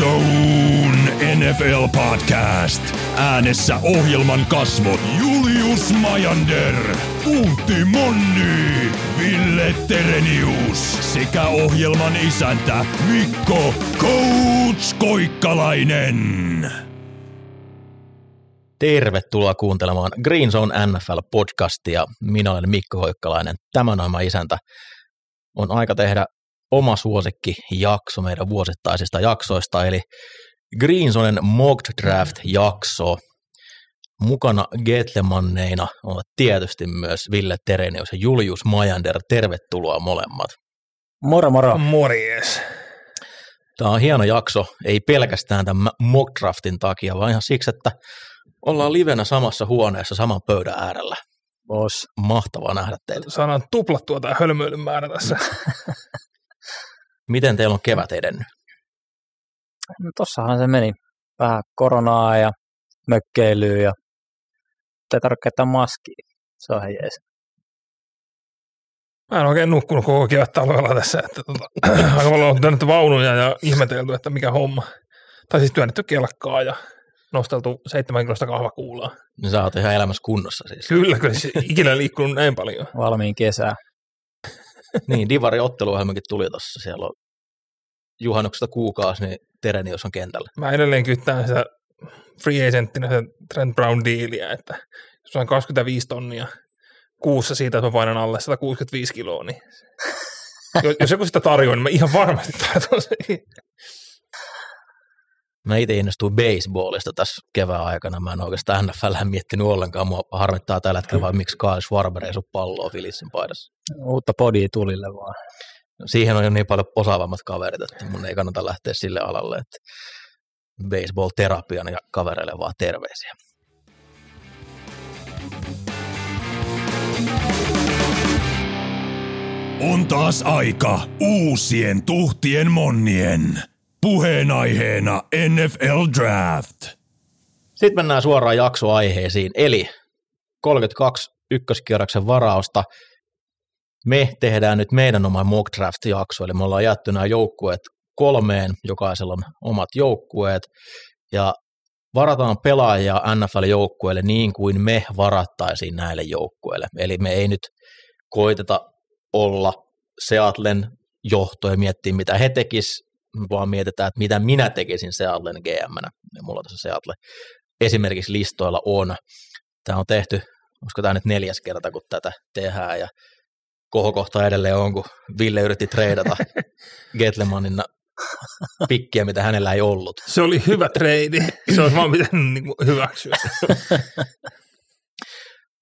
Zone NFL Podcast. Äänessä ohjelman kasvot Julius Majander, Puhti Monni, Ville Terenius sekä ohjelman isäntä Mikko Coach Koikkalainen. Tervetuloa kuuntelemaan Green Zone NFL-podcastia. Minä olen Mikko Hoikkalainen, tämän ohjelman isäntä. On aika tehdä oma suosikki jakso meidän vuosittaisista jaksoista, eli Green Zonen Mock Draft-jakso. Mukana Getlemanneina ovat tietysti myös Ville Terenius ja Julius Majander. Tervetuloa molemmat. Moro moro. Morjes. Tämä on hieno jakso, ei pelkästään tämän mock draftin takia, vaan ihan siksi, että ollaan livenä samassa huoneessa saman pöydän äärellä. Boss. Mahtavaa nähdä teitä. Saadaan tuplattua tämä hölmöilyn määrä tässä. Miten teillä on kevät edennyt? No, tossahan se meni. Vähän koronaa ja mökkeilyä ja ei tarvitse käyttää maskia. Se on jees. Mä en oikein nukkunut koko kevät talvella tässä, että tota, aika paljon on työnnetty vaunuja ja ihmetelty, että mikä homma. Tai siis työnnetty kelkkaa ja nosteltu 7 kilosta kahvakuulaa. Niin sä oot ihan elämässä kunnossa siis. Kyllä, kyllä se ikinä liikkunut näin paljon. Valmiin kesää. Niin, Divari otteluohjelmakin tuli tuossa. Siellä on juhannuksesta kuukausi, niin Terenius on kentällä. Mä edelleen kyttään sitä free agenttina sitä Trent Brown dealia, että jos on 25 tonnia kuussa siitä, että mä painan alle 165 kiloa, niin jos- jos joku sitä tarjoaa, niin mä ihan varmasti tartun siihen. Mä itse innostuin baseballista tässä kevään aikana. Mä en oikeastaan NFL miettinyt ollenkaan. Mua harmittaa tällä hetkellä vaan, miksi Kyle Schwarber ei sun palloa Filissin paidassa. Uutta podia tulille vaan. Siihen on jo niin paljon osaavammat kaverit, että mun ei kannata lähteä sille alalle, että baseball-terapian ja kavereille vaan terveisiä. On taas aika uusien tuhtien monnien. Puheenaiheena NFL Draft. Sitten mennään suoraan jaksoaiheisiin, eli 32 ykköskierroksen varausta. Me tehdään nyt meidän oma mock draft-jakso, eli me ollaan jätty nämä joukkueet kolmeen, jokaisella on omat joukkueet, ja varataan pelaajia NFL-joukkueelle niin kuin me varattaisiin näille joukkueille. Eli me ei nyt koiteta olla Seatlen johto ja miettiä, mitä he tekis, vaan mietitään, että mitä minä tekisin Seatlen GM-nä. Ja mulla tässä Seattle esimerkiksi listoilla on. Tämä on tehty, olisiko tämä nyt neljäs kerta, kun tätä tehdään, ja kohokohta edelleen on, kun Ville yritti treidata Getlemanin pikkiä, mitä hänellä ei ollut. Se oli hyvä treidi. Se olisi vaan pitänyt niin hyväksyä.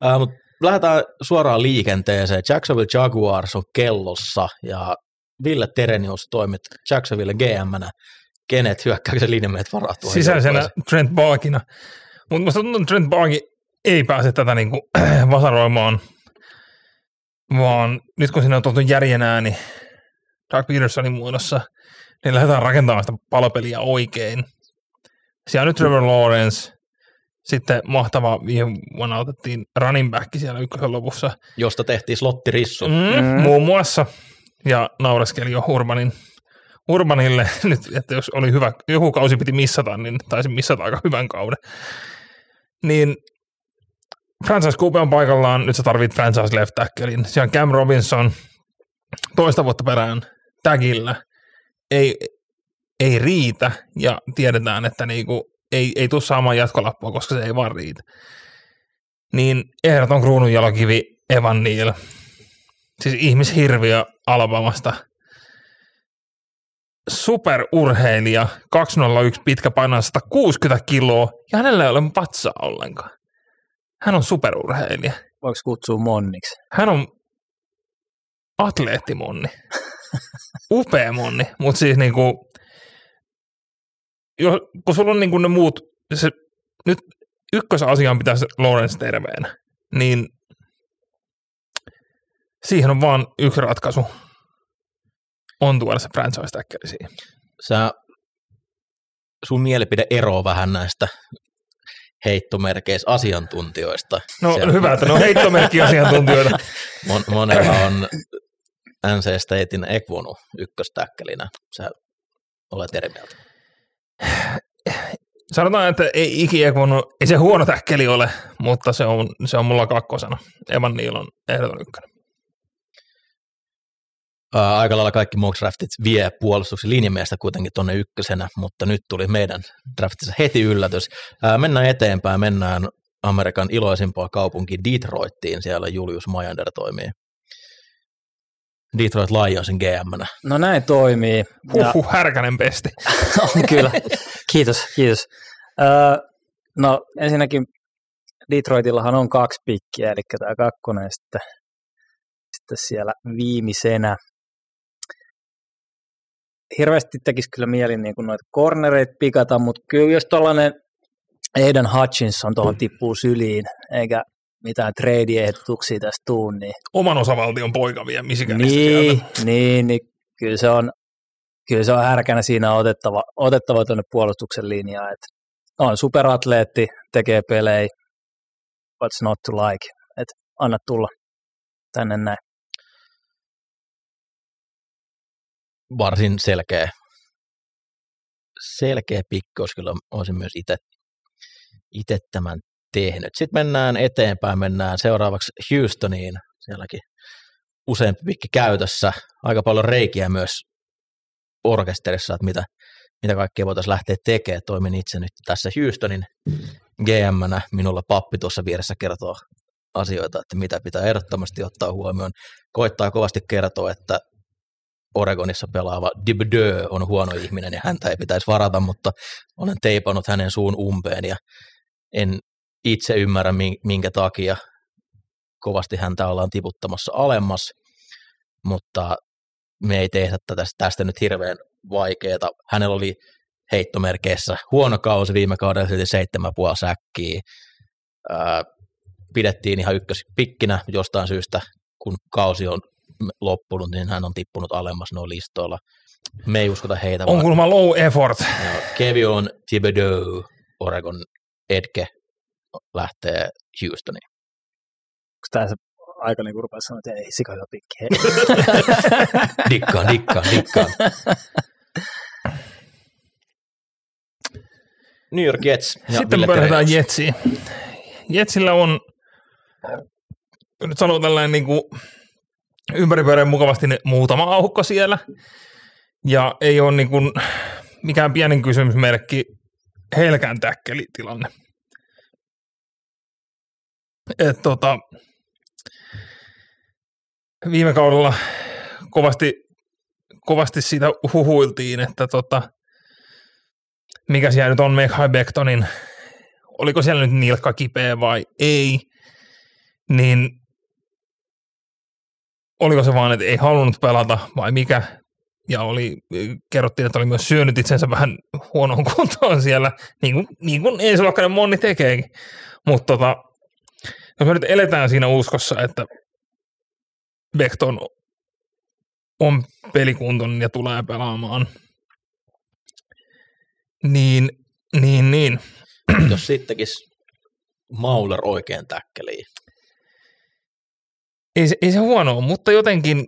Äh, mutta lähdetään suoraan liikenteeseen. Jacksonville Jaguars on kellossa, ja Ville Terenius toimit Jacksonville GM-nä. Kenet hyökkäyksen linjameet varattua? Sisäisenä Trent Barkina. Mutta musta tuntuu, että Trent Barki ei pääse tätä niin kuin vasaroimaan, vaan nyt kun siinä on tuotu järjen ääni Doug Petersonin muodossa, niin lähdetään rakentamaan sitä palopeliä oikein. Siellä on nyt Trevor Lawrence, sitten mahtava viime vuonna otettiin running back siellä ykkösen lopussa, josta tehtiin slottirissu. mm, Mm. muun muassa, ja naureskeli jo Urbanin, Urbanille nyt, että jos oli hyvä, joku kausi piti missata, niin taisi missata aika hyvän kauden. Niin franchise QB on paikallaan, nyt sä tarvit franchise left tacklein. Siellä on Cam Robinson toista vuotta perään tagillä. Ei, ei riitä ja tiedetään, että niinku, ei, ei tule saamaan jatkolappua, koska se ei vaan riitä. Niin ehdoton kruunun jalokivi Evan Neal. Siis ihmishirviö Alabamasta. Superurheilija, 201 pitkä painaa 160 kiloa ja hänellä ei ole vatsaa ollenkaan. Hän on superurheilija. Voiko kutsua monniksi? Hän on atleettimonni. Upea monni, mutta siis niinku, jo, kun sulla on niinku ne muut, se, nyt ykkösasiaan pitäisi Lawrence terveenä, niin siihen on vaan yksi ratkaisu. On tuoda se franchise tackle siihen. Sä, sun mielipide eroaa vähän näistä heittomerkeissä asiantuntijoista. No Siellä- hyvä, että ne on heittomerkki-asiantuntijoita. Mon, monella on NC Statein Ekvonu ykköstäkkelinä. Sä olet eri mieltä. Sanotaan, että ei Iki Ekvonu, ei se huono täkkeli ole, mutta se on, se on mulla kakkosena. Evan Neal on ehdoton ykkönen. Ää, aika lailla kaikki mock draftit vie puolustuksen linjamiestä kuitenkin tuonne ykkösenä, mutta nyt tuli meidän draftissa heti yllätys. Ää, mennään eteenpäin, mennään Amerikan iloisimpaa kaupunki Detroittiin, siellä Julius Majander toimii. Detroit Lionsin gm No näin toimii. Ja, Huhhuh, härkänen pesti. on kyllä. Kiitos, kiitos. Öö, no ensinnäkin Detroitillahan on kaksi pikkiä, eli tämä kakkonen ja sitten, sitten siellä viimeisenä. Hirveästi tekisi kyllä mieli niin kuin noita cornereita pikata, mutta kyllä jos tuollainen Aidan Hutchinson tuohon tippuu syliin, eikä mitään trade-ehdotuksia tästä tuu, niin Oman osavaltion poika vie Michiganista niin, sieltä. niin, niin kyllä se on, kyllä se on härkänä siinä otettava, otettava tuonne puolustuksen linjaan. Et on superatleetti, tekee pelejä, what's not to like. Et anna tulla tänne näin. Varsin selkeä, selkeä pikkaus, kyllä olisin myös itse, itse tämän tehnyt. Sitten mennään eteenpäin, mennään seuraavaksi Houstoniin, sielläkin useampi pikki käytössä, aika paljon reikiä myös orkesterissa, että mitä, mitä kaikkea voitaisiin lähteä tekemään. Toimin itse nyt tässä Houstonin gm minulla pappi tuossa vieressä kertoo asioita, että mitä pitää ehdottomasti ottaa huomioon. Koittaa kovasti kertoa, että Oregonissa pelaava Dibdö on huono ihminen ja häntä ei pitäisi varata, mutta olen teipannut hänen suun umpeen ja en itse ymmärrä minkä takia kovasti häntä ollaan tiputtamassa alemmas, mutta me ei tehdä tästä, tästä nyt hirveän vaikeaa. Hänellä oli heittomerkeissä huono kausi viime kaudella, silti seitsemän puoli säkkiä. Pidettiin ihan ykköspikkinä jostain syystä, kun kausi on loppunut, niin hän on tippunut alemmas noin listoilla. Me ei uskota heitä. On kuulemma low effort. Kevion Thibodeau, Oregon Edke, lähtee Houstoniin. Onko tämä se aika niin kuin sanoa, että ei sika hyvä pikki. dikkaan, dikkaan, dikkaan. New York Jets. Ja Sitten pöydetään Jetsiin. Jetsillä on, nyt sanon tällainen niin kuin ympäripyöreän mukavasti muutama aukko siellä. Ja ei ole niin kuin mikään pienen kysymysmerkki helkään täkkelitilanne. Et tota, viime kaudella kovasti, kovasti siitä huhuiltiin, että tota, mikä siellä nyt on Mekhai Bektonin, oliko siellä nyt nilkka kipeä vai ei, niin oliko se vaan, että ei halunnut pelata vai mikä, ja oli, kerrottiin, että oli myös syönyt itsensä vähän huonoon kuntoon siellä, niin kuin, niin kuin ensiluokkainen monni tekeekin. Mutta tota, jos me nyt eletään siinä uskossa, että Vecton on pelikuntoinen ja tulee pelaamaan, niin, niin, niin. Jos sittenkin Mauler oikein täkkeliin. Ei se, ei se huono mutta jotenkin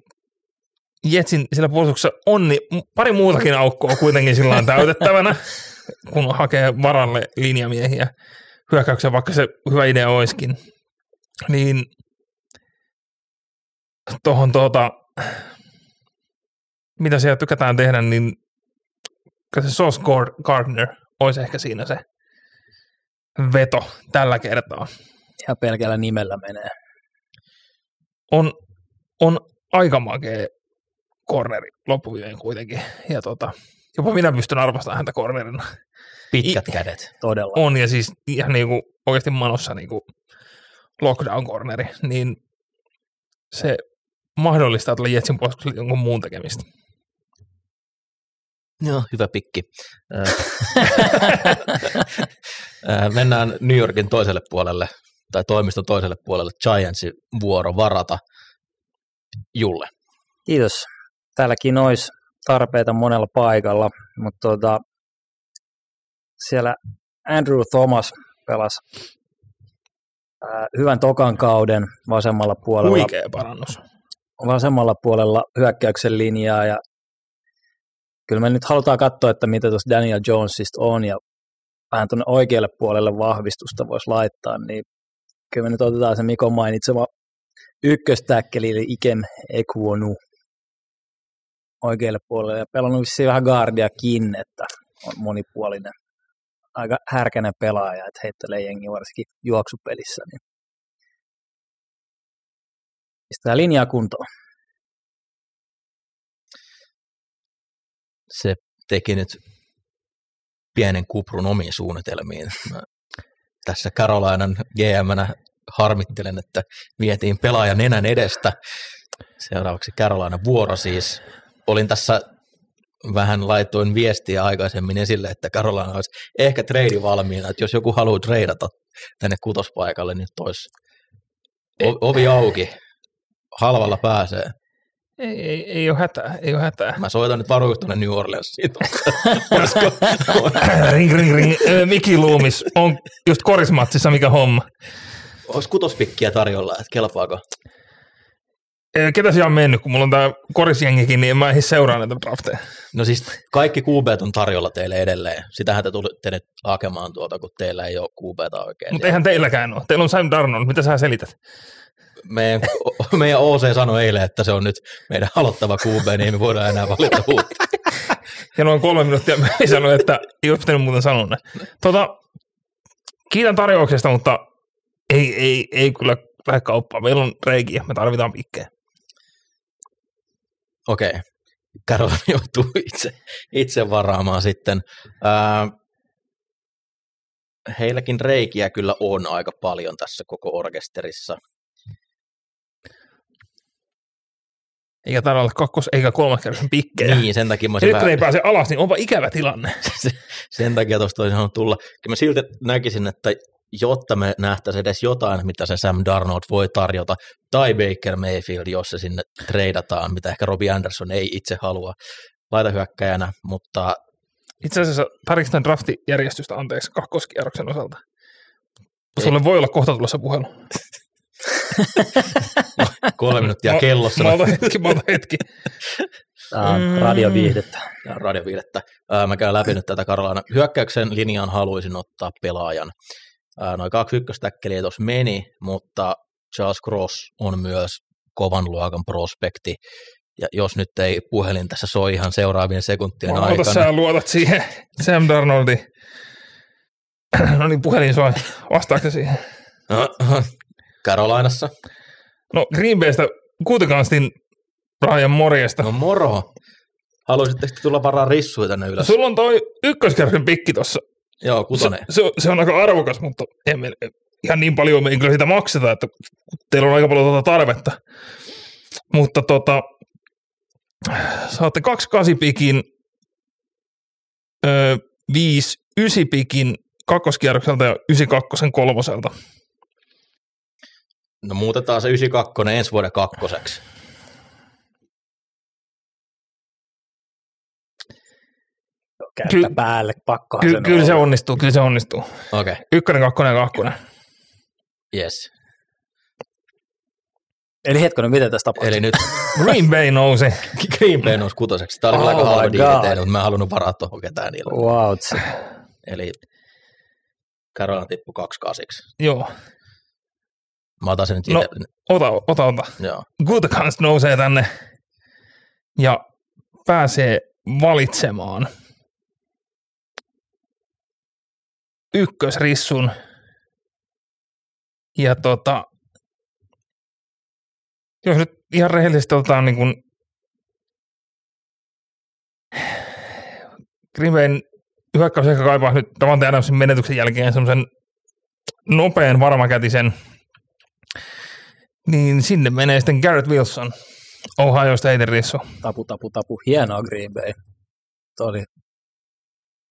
Jetsin sillä puolustuksessa on niin pari muutakin aukkoa kuitenkin sillä on täytettävänä, kun hakee varalle linjamiehiä hyökkäyksen, vaikka se hyvä idea olisikin. Niin tuohon tuota, mitä siellä tykätään tehdä, niin se Sauce Gardner olisi ehkä siinä se veto tällä kertaa. Ja pelkällä nimellä menee. On, on aika makea corneri loppuviimeen kuitenkin. Ja tota, jopa minä pystyn arvostamaan häntä cornerina. Pitkät I, kädet. Todella. On ja siis ihan niinku oikeasti manossa niinku lockdown corneri, niin se mahdollistaa tuolla Jetsin puolustuksella jonkun muun tekemistä. Joo, hyvä pikki. Mennään New Yorkin toiselle puolelle, tai toimiston toiselle puolelle, Giantsin vuoro varata Julle. Kiitos. Täälläkin olisi tarpeita monella paikalla, mutta tuota, siellä Andrew Thomas pelasi ää, hyvän tokan kauden vasemmalla puolella. Huikea parannus. Vasemmalla puolella hyökkäyksen linjaa ja kyllä me nyt halutaan katsoa, että mitä tuossa Daniel Jonesista on ja vähän tuonne oikealle puolelle vahvistusta voisi laittaa, niin kyllä me nyt otetaan se Mikon mainitsema ykköstäkkeli, eli Ikem Ekuonu oikealle puolelle ja pelannut vissiin vähän guardiakin, että on monipuolinen, aika härkäinen pelaaja, että heittelee jengi varsinkin juoksupelissä, niin pistää linjaa kuntoon. Se teki nyt pienen kuprun omiin suunnitelmiin. Mä tässä Carolinan gm harmittelen, että vietiin pelaajan nenän edestä. Seuraavaksi Carolina vuoro siis. Olin tässä vähän laitoin viestiä aikaisemmin esille, että Carolina olisi ehkä trade valmiina, että jos joku haluaa treidata tänne kutospaikalle, niin olisi ovi auki. Halvalla pääsee. Ei, ei, ei ole hätää, ei ole hätää. Mä soitan nyt varuiksi tuonne New Orleansiin. ring, ring, ring. Miki Loomis on just korismatsissa mikä homma. Olisi kutospikkiä tarjolla, että kelpaako? Ketä siellä on mennyt, kun mulla on tämä korisjengikin, niin en mä ehdi seuraa näitä drafteja. No siis kaikki QB on tarjolla teille edelleen. Sitähän te tulitte nyt hakemaan tuota, kun teillä ei ole QBta oikein. Mutta eihän teilläkään ole. Teillä on Sam Darnold. Mitä sä selität? Meidän, meidän OC sanoi eilen, että se on nyt meidän aloittava QB, niin ei me voidaan enää valita uutta. ja noin kolme minuuttia me sanoi, että ei olisi pitänyt muuten sanoa Tota, kiitän tarjouksesta, mutta ei, ei, ei kyllä lähde kauppaan. Meillä on reikiä, me tarvitaan pikkejä. Okei. Okay. Karolina joutuu itse, itse varaamaan sitten. Ää, heilläkin reikiä kyllä on aika paljon tässä koko orkesterissa. Eikä tarvitse olla kakkos- eikä kolmaskerroksen pikkejä. Niin, sen takia mä nyt kun ei pääse alas, niin onpa ikävä tilanne. sen takia tuosta olisi tulla. Kyllä mä silti näkisin, että jotta me nähtäisiin edes jotain, mitä se Sam Darnold voi tarjota, tai Baker Mayfield, jos se sinne treidataan, mitä ehkä Robbie Anderson ei itse halua laitahyökkäjänä, mutta... Itse asiassa tarkistan draftijärjestystä anteeksi kakkoskierroksen osalta. Ei. Sulle voi olla kohta tulossa puhelu. no, kolme minuuttia kellossa. Mä otan hetki, mä otan hetki. Tämä on radioviihdettä. Tämä on radioviihdettä. Mä käyn läpi nyt tätä Karolana. Hyökkäyksen linjaan haluaisin ottaa pelaajan, Noin kaksi ykköstäkkeliä tuossa meni, mutta Charles Cross on myös kovan luokan prospekti. Ja jos nyt ei puhelin tässä soi ihan seuraavien sekuntien Mä aikana. sä luotat siihen Sam Darnoldi. no niin, puhelin soi. Vastaako siihen? Carolinassa. No Green Baystä Kuutikanstin Ryan morjesta. No moro. Haluaisitteko tulla varaa rissuja tänne ylös? Sulla on toi ykköskerran pikki tuossa Joo, kutonen. Se, se, se, on aika arvokas, mutta emme, ihan niin paljon me ei kyllä sitä makseta, että teillä on aika paljon tuota tarvetta. Mutta tota, saatte kaksi kasipikin, öö, viisi ysipikin kakkoskierrokselta ja kakkosen kolmoselta. No muutetaan se 92 ensi vuoden kakkoseksi. käyttä Ky- päälle, pakkohan ky- Kyllä se onnistuu, kyllä se onnistuu. Okei. Okay. Ykkönen, kakkonen ja kakkonen. Yes. Eli hetkonen, miten tässä tapahtuu? Eli nyt Green Bay nousi. Green Bay nousi kutoseksi. Tämä oli oh aika halva diili mutta mä en halunnut varaa tuohon ketään niillä. Wow. Eli Carolina tippui kaksi kasiksi. Joo. Mä otan sen nyt no, ota, ota, ota. Joo. Gutekunst nousee tänne ja pääsee valitsemaan ykkösrissun. Ja tota, jos nyt ihan rehellisesti otetaan niin kuin Grimein hyökkäys ehkä kaipaa nyt Davante Adamsin menetyksen jälkeen semmoisen nopean varmakätisen, niin sinne menee sitten Garrett Wilson, Ohio State Rissu. Tapu, tapu, tapu. Hienoa Green Bay. Tuo oli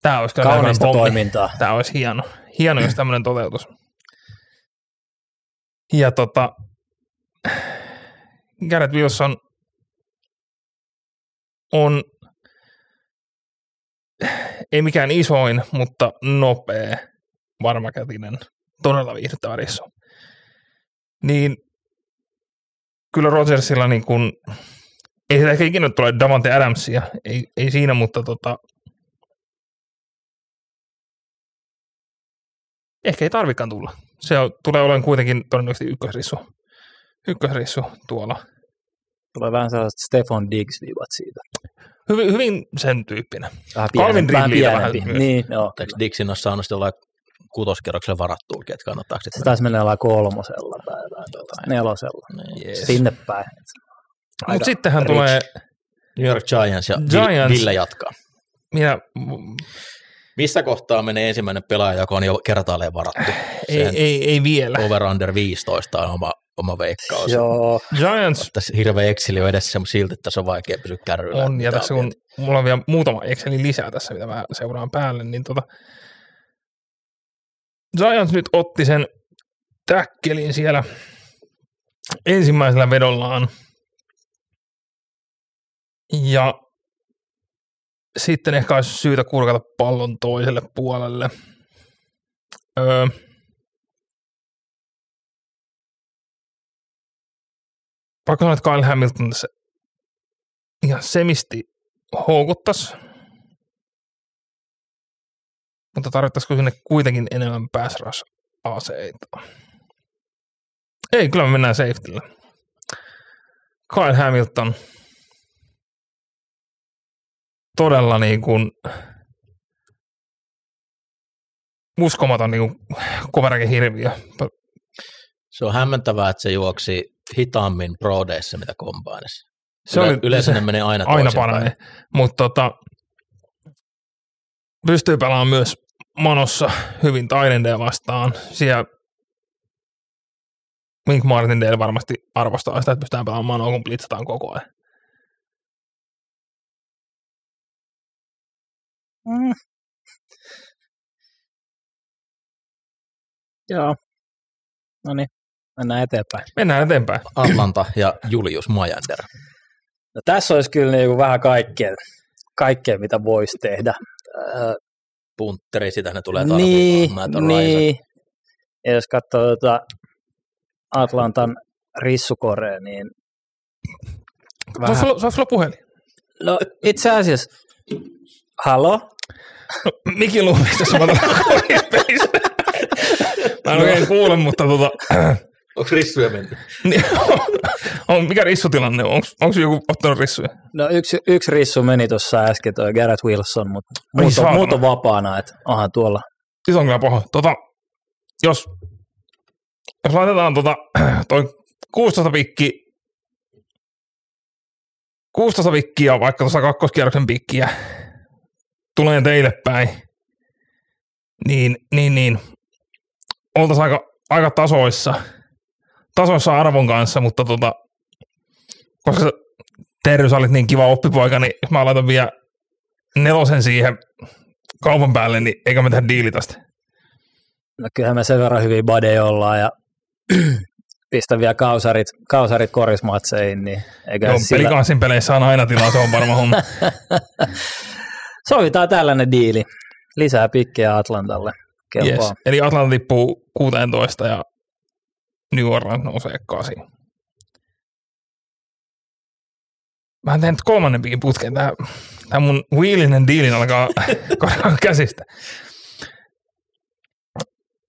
Tämä olisi kaunista toimintaa. Tämä olisi hieno. Hieno, jos tämmöinen toteutus. Ja tota, Garrett Wilson on ei mikään isoin, mutta nopea, varmakätinen, todella viihdyttävä rissu. Niin kyllä Rodgersilla niin kuin ei sitä ehkä ikinä tule Davante Adamsia, ei, ei siinä, mutta tota, ehkä ei tarvikaan tulla. Se on, tulee olemaan kuitenkin todennäköisesti ykkösrissu, ykkösrissu tuolla. Tulee vähän sellaiset Stefan Diggs-viivat siitä. Hyvin, hyvin sen tyyppinen. Vähän Calvin pienempi. Vähän Ridleyä vähän pienempi. myös. Niin, joo. Eikö Dixin ole saanut jollain kutoskerroksella varattuukin, että kannattaako Se sitten taisi mennä jollain kolmosella tai jotain, nelosella. Niin. Yes. Sinne päin. Mutta sittenhän rich. tulee, New York Giants ja Giants. Ville jatkaa. minä, Missä kohtaa menee ensimmäinen pelaaja, joka on jo kertaalleen varattu? ei, ei, ei vielä. over under 15 on oma, oma veikkaus. Joo, Giants Tässä hirveä Exceli on edessä silti, että tässä on vaikea pysyä kärryillä. on, ja tässä kun mieltä? mulla on vielä muutama Excelin lisää tässä, mitä mä seuraan päälle, niin tota, Giants nyt otti sen täkkelin siellä ensimmäisellä vedollaan. Ja sitten ehkä olisi syytä kurkata pallon toiselle puolelle. Öö, pakko sanoa, että Kyle Hamilton tässä ihan semisti houkuttas. Mutta tarvittaisiko sinne kuitenkin enemmän pass rush aseita? Ei, kyllä me mennään safetyllä. Kyle Hamilton. Todella niin kuin uskomaton niin kuin hirviö. Se on hämmentävää, että se juoksi hitaammin Pro Dayssä, mitä Combineissa. Se Yle, oli, yleensä se, ne menee aina aina paranee. Mutta tota, pystyy pelaamaan myös manossa hyvin Tainendeen vastaan. Siellä Wink Martindale varmasti arvostaa sitä, että pystytään pelaamaan manoa, kun blitzataan koko ajan. Mm. Joo. No niin, mennään eteenpäin. Mennään eteenpäin. Atlanta ja Julius Majander. No, tässä olisi kyllä niinku vähän kaikkea, kaikkea, mitä voisi tehdä. Puntteri, sitä ne tulee tarvitsemaan. niin, niin. Ja jos katsoo tuota Atlantan rissukorea, niin Vähän. Saanko sulla puhelin? No itse asiassa, halo? Mikin luulis tässä mä pelissä. Mä en oikein kuule, mutta tota, Onko rissuja mennyt? niin, on, mikä rissutilanne on? Onko joku ottanut rissuja? No yksi, yksi rissu meni tuossa äsken, toi Garrett Wilson, mutta muut, on, muut on vapaana, että aha tuolla. Siis on kyllä paha. Tota, jos, jos laitetaan tota, toi 16 pikki, 16 pikkiä, vaikka tuossa kakkoskierroksen pikkiä, tulee teille päin, niin, niin, niin oltaisiin aika, aika tasoissa, tasoissa arvon kanssa, mutta tota, koska Terry, sä olit niin kiva oppipoika, niin mä laitan vielä nelosen siihen kaupan päälle, niin eikä me tehdä diili tästä. No kyllähän me sen verran hyvin badeja ollaan ja pistä vielä kausarit, kausarit korismatseihin, niin eikä Joo, sillä... pelikanssin peleissä on aina tilaa, se on varma homma. Sovitaan tällainen diili. Lisää pikkejä Atlantalle. Kelpaa. yes. Eli Atlanta tippuu 16 ja New Orleans nousee 8. Mä teen nyt kolmannen pikin putkeen. Tää, tää mun wheelinen diilin alkaa käsistä.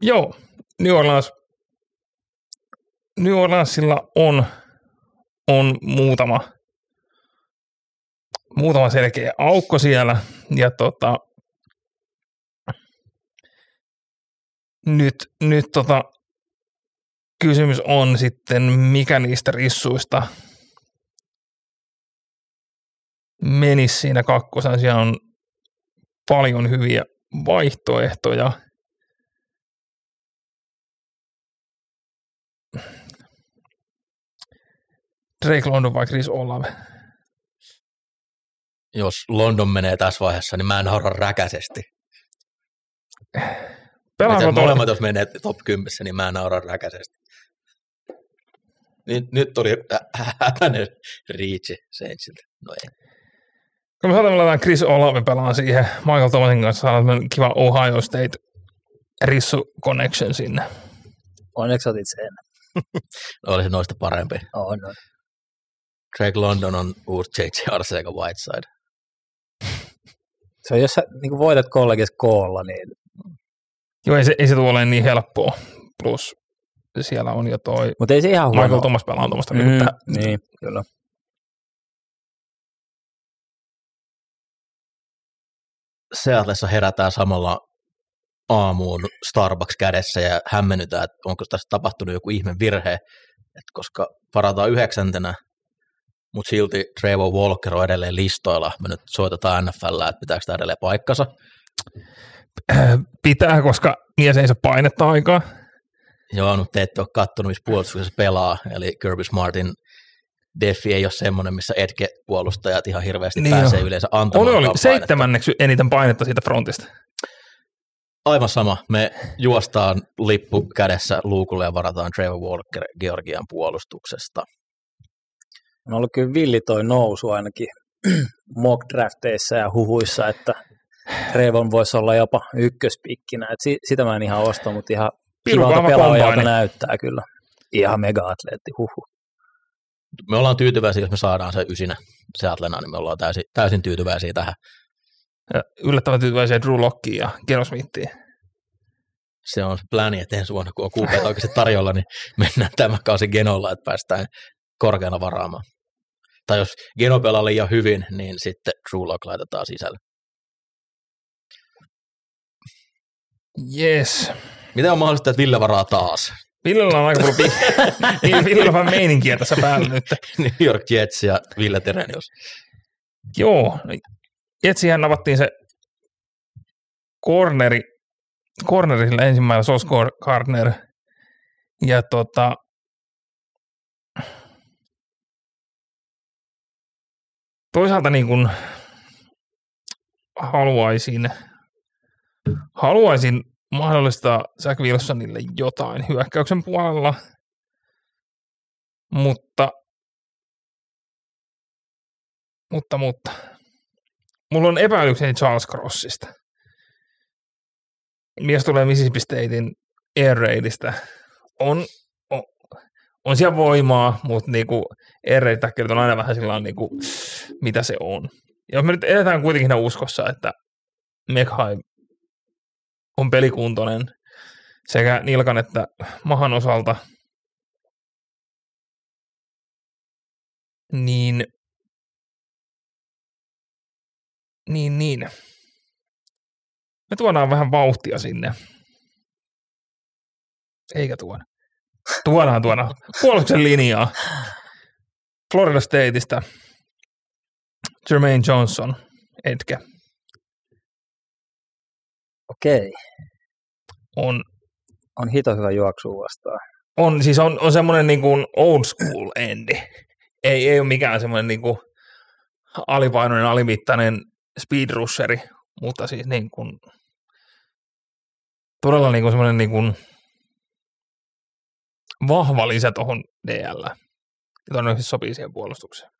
Joo, New Orleans. New Orleansilla on, on muutama, muutama selkeä aukko siellä. Ja tota, nyt, nyt tota, kysymys on sitten, mikä niistä rissuista menisi siinä kakkosen. Siellä on paljon hyviä vaihtoehtoja. Drake London vai Chris Olave? Jos London menee tässä vaiheessa, niin mä en harra räkäisesti. Toi- molemmat, jos menee top 10, niin mä nauran räkäisesti. Nyt, nyt oli hä- häpäinen riitsi Saintsilta. No ei. Kun me saatamme laittaa Chris Olave pelaan siihen Michael Thomasin kanssa, saadaan kiva Ohio State Rissu Connection sinne. Onneksi otit sen. Oli se noista parempi. On, on. Drake London on uusi JJ Arcega Whiteside. Se on, jos sä niin voitat kollegissa koolla, niin Joo, ei se, ei se tule olemaan niin helppoa. Plus siellä on jo toi mutta ei se ihan huono. Michael Thomas pelaa tuommoista. Mm, Mm, niin, kyllä. Seatlessa herätään samalla aamuun Starbucks kädessä ja hämmennytään, että onko tässä tapahtunut joku ihme virhe, että koska varataan yhdeksäntenä, mutta silti Trevor Walker on edelleen listoilla. Me nyt soitetaan NFL, että pitääkö tämä edelleen paikkansa. pitää, koska mies ei saa painetta aikaa. Joo, mutta te ette ole katsonut, missä puolustuksessa pelaa, eli Kirby Smartin defi ei ole semmoinen, missä etke-puolustajat ihan hirveästi Niin pääsee jo. yleensä antamaan Oli, oli painetta. seitsemänneksi eniten painetta siitä frontista. Aivan sama. Me juostaan lippu kädessä luukulle ja varataan Trevor Walker Georgian puolustuksesta. On ollut kyllä villi toi nousu ainakin mock drafteissa ja huhuissa, että Trevon voisi olla jopa ykköspikkinä. Et si- sitä mä en ihan osta, mutta ihan kivalta pelaajalta näyttää kyllä. Ihan mega-atleetti, huhu. Me ollaan tyytyväisiä, jos me saadaan se ysinä Seatlena, niin me ollaan täysin, täysin tyytyväisiä tähän. Ja yllättävän tyytyväisiä Drew Lockiin ja Geno Smithiin. Se on se pläni, että ensi vuonna, kun on QP oikeasti tarjolla, niin mennään tämä kausi Genolla, että päästään korkeana varaamaan. Tai jos Geno pelaa liian hyvin, niin sitten True Lock laitetaan sisälle. Yes. Miten on mahdollista, että Ville varaa taas? Villellä on aika paljon pi- niin, Villellä vähän meininkiä tässä päällä nyt. New York Jets ja Ville Terenius. Joo, Jetsihän avattiin se corneri, corneri sillä ensimmäisellä Sos Gardner. Ja tota, toisaalta niin kuin haluaisin, haluaisin mahdollistaa Zach Wilsonille jotain hyökkäyksen puolella, mutta mutta, mutta. Mulla on epäilykseni Charles Crossista. Mies tulee Mississippi Statein Air Raidista. On, on, on siellä voimaa, mutta niinku Air Raid on aina vähän sillä niinku, mitä se on. Ja me nyt edetään kuitenkin uskossa, että Mekhai on pelikuntoinen sekä nilkan että mahan osalta, niin niin, niin. Me tuodaan vähän vauhtia sinne. Eikä tuoda. Tuodaan, tuodaan. Puolustuksen linjaa. Florida Stateista. Jermaine Johnson, etkä, Okei, on, on hito hyvä juoksu vastaan. on, siis on, on semmoinen niin kuin old school endi. Ei, ei ole mikään semmoinen niin kuin alipainoinen, alimittainen speed rusheri, mutta siis niin kuin, todella niin kuin semmoinen niin kuin vahva lisä tuohon DL. Ja todennäköisesti sopii siihen puolustukseen.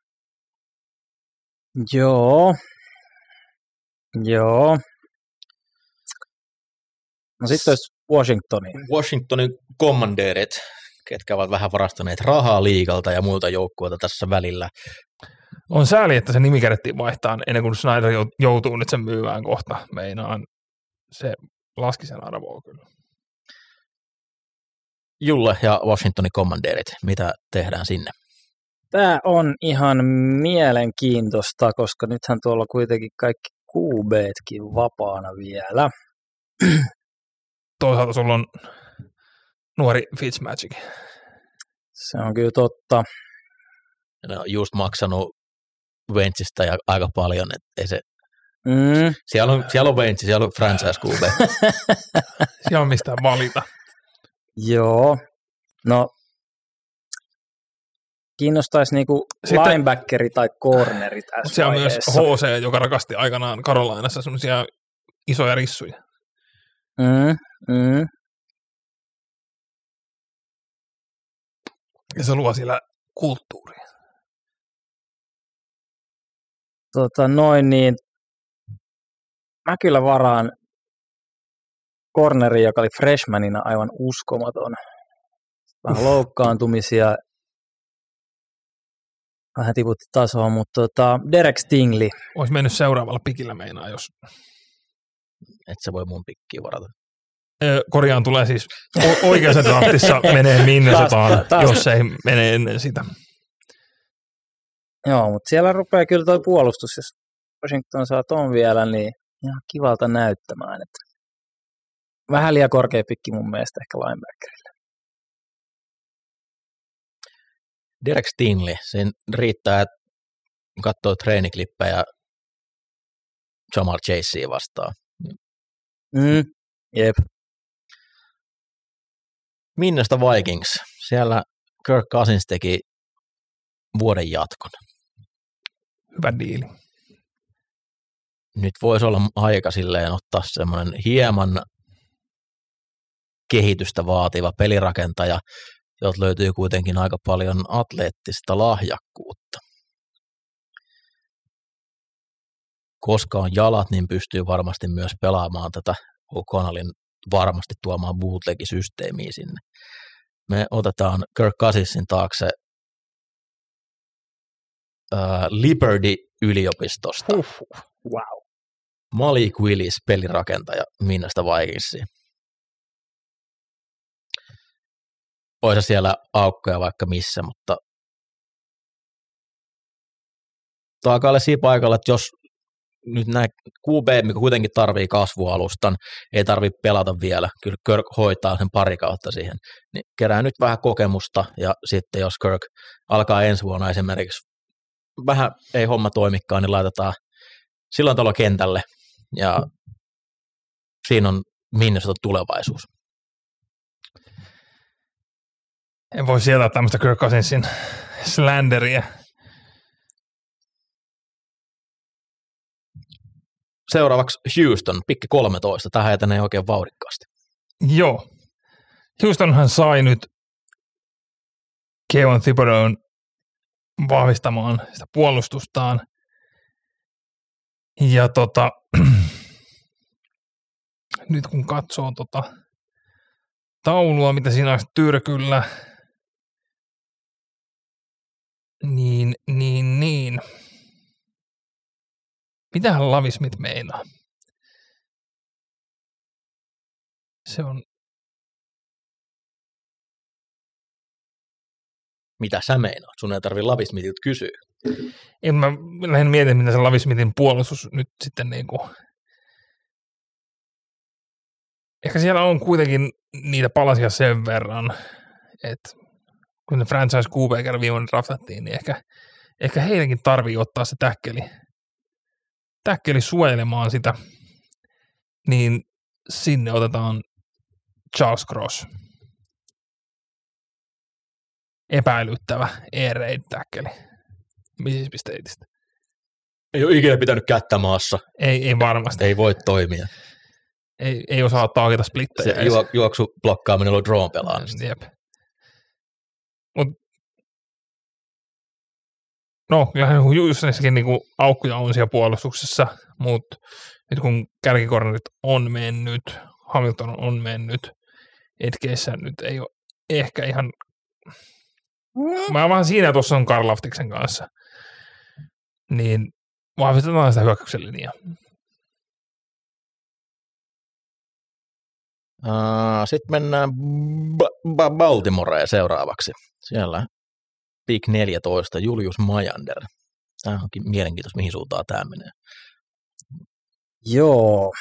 Joo. Joo. No sitten olisi Washingtoni. Washingtonin commanderit, ketkä ovat vähän varastaneet rahaa liikalta ja muilta joukkueilta tässä välillä. On sääli, että se nimi kerettiin vaihtaa ennen kuin Snyder jou- joutuu nyt sen myymään kohta. Meinaan se laski sen arvoa kyllä. Julle ja Washingtonin commanderit, mitä tehdään sinne? Tämä on ihan mielenkiintoista, koska nythän tuolla kuitenkin kaikki QBtkin vapaana vielä. Toisaalta sulla on nuori Fitzmagic. Se on kyllä totta. Ne on just maksanut Wentzistä ja aika paljon, että ei se, Mm. siellä on, siellä on Wentz, siellä on franchise QB. Siellä on mistään valita. Joo. No, kiinnostaisi niinku Sitten- linebackeri tai corneri tässä siellä on myös. HC, joka rakasti aikanaan Carolinassa semmoisia isoja rissuja. Mm, mm. Ja se luo siellä kulttuuria. Tota, noin niin. Mä kyllä varaan corneri, joka oli freshmanina aivan uskomaton. Vähän loukkaantumisia. vähän tiputti tasoa, mutta tota, Derek Stingley, Olisi mennyt seuraavalla pikillä meinaa, jos Et se voi mun pikkiä varata. Ö, korjaan tulee siis o- oikeassa draftissa menee Minnesotaan, jos ei mene ennen sitä. joo, mutta siellä rupeaa kyllä tuo puolustus, jos Washington saa ton vielä, niin ihan kivalta näyttämään, että vähän liian korkea pikki mun mielestä ehkä linebackerille. Derek Stingley, sen riittää, että katsoo treeniklippejä Jamal Chasea vastaan. Mm, jep, Minnestä Vikings, siellä Kirk Cousins teki vuoden jatkon. Hyvä diili. Nyt voisi olla aika silleen ottaa semmoinen hieman kehitystä vaativa pelirakentaja, jolta löytyy kuitenkin aika paljon atleettista lahjakkuutta. Koska on jalat, niin pystyy varmasti myös pelaamaan tätä O'Connellin varmasti tuomaan bootleg-systeemiä sinne. Me otetaan Kirk Cousinsin taakse ää, Liberty-yliopistosta. Huhhuh. wow. Malik Willis, pelirakentaja Minnasta Vikingsiin. Olisi siellä aukkoja vaikka missä, mutta taakalle siinä paikalla, että jos nyt nämä QB, mikä kuitenkin tarvii kasvualustan, ei tarvitse pelata vielä, kyllä Kirk hoitaa sen pari kautta siihen, niin kerää nyt vähän kokemusta ja sitten jos Kirk alkaa ensi vuonna esimerkiksi vähän ei homma toimikaan, niin laitetaan silloin tuolla kentälle ja siinä on Minnesota tulevaisuus. En voi sieltä tämmöistä Kirk Cousinsin slanderiä. Seuraavaksi Houston, pikki 13. Tähän etenee oikein vauhdikkaasti. Joo. Houstonhan sai nyt Kevon Thibodeau'n vahvistamaan sitä puolustustaan. Ja tota, nyt kun katsoo tota taulua, mitä siinä olisi tyrkyllä, niin, niin, niin. Mitähän Lavismit meinaa? Se on Mitä sä meinaat? Sun ei tarvi Lavismitilta kysyä. en mä lähden mietin, mitä se Lavismitin puolustus nyt sitten niin kuin... Ehkä siellä on kuitenkin niitä palasia sen verran, että kun ne franchise QB kerran viimeinen draftattiin, niin ehkä, ehkä heidänkin tarvii ottaa se täkkeli, täkkeli suojelemaan sitä, niin sinne otetaan Charles Cross. Epäilyttävä air täkkeli Mississippi Stateista. Ei ole ikinä pitänyt kättä maassa. Ei, ei varmasti. Ei voi toimia. Ei, ei osaa taakita splittejä. Se juo, juoksu blokkaaminen on drone pelaamista. Jep. Mut, no, kyllähän Houstonissakin niinku aukkuja on siellä puolustuksessa, mutta nyt kun kärkikornerit on mennyt, Hamilton on mennyt, etkeissä nyt ei ole ehkä ihan... Mä oon vähän siinä, tuossa on Karlaftiksen kanssa. Niin vahvistetaan sitä hyökkäyksen linjaa. Uh, Sitten mennään ba- ba- Baltimoreen seuraavaksi. Siellä pick 14, Julius Majander. Tämä onkin mielenkiintoista, mihin suuntaan tämä menee. Joo.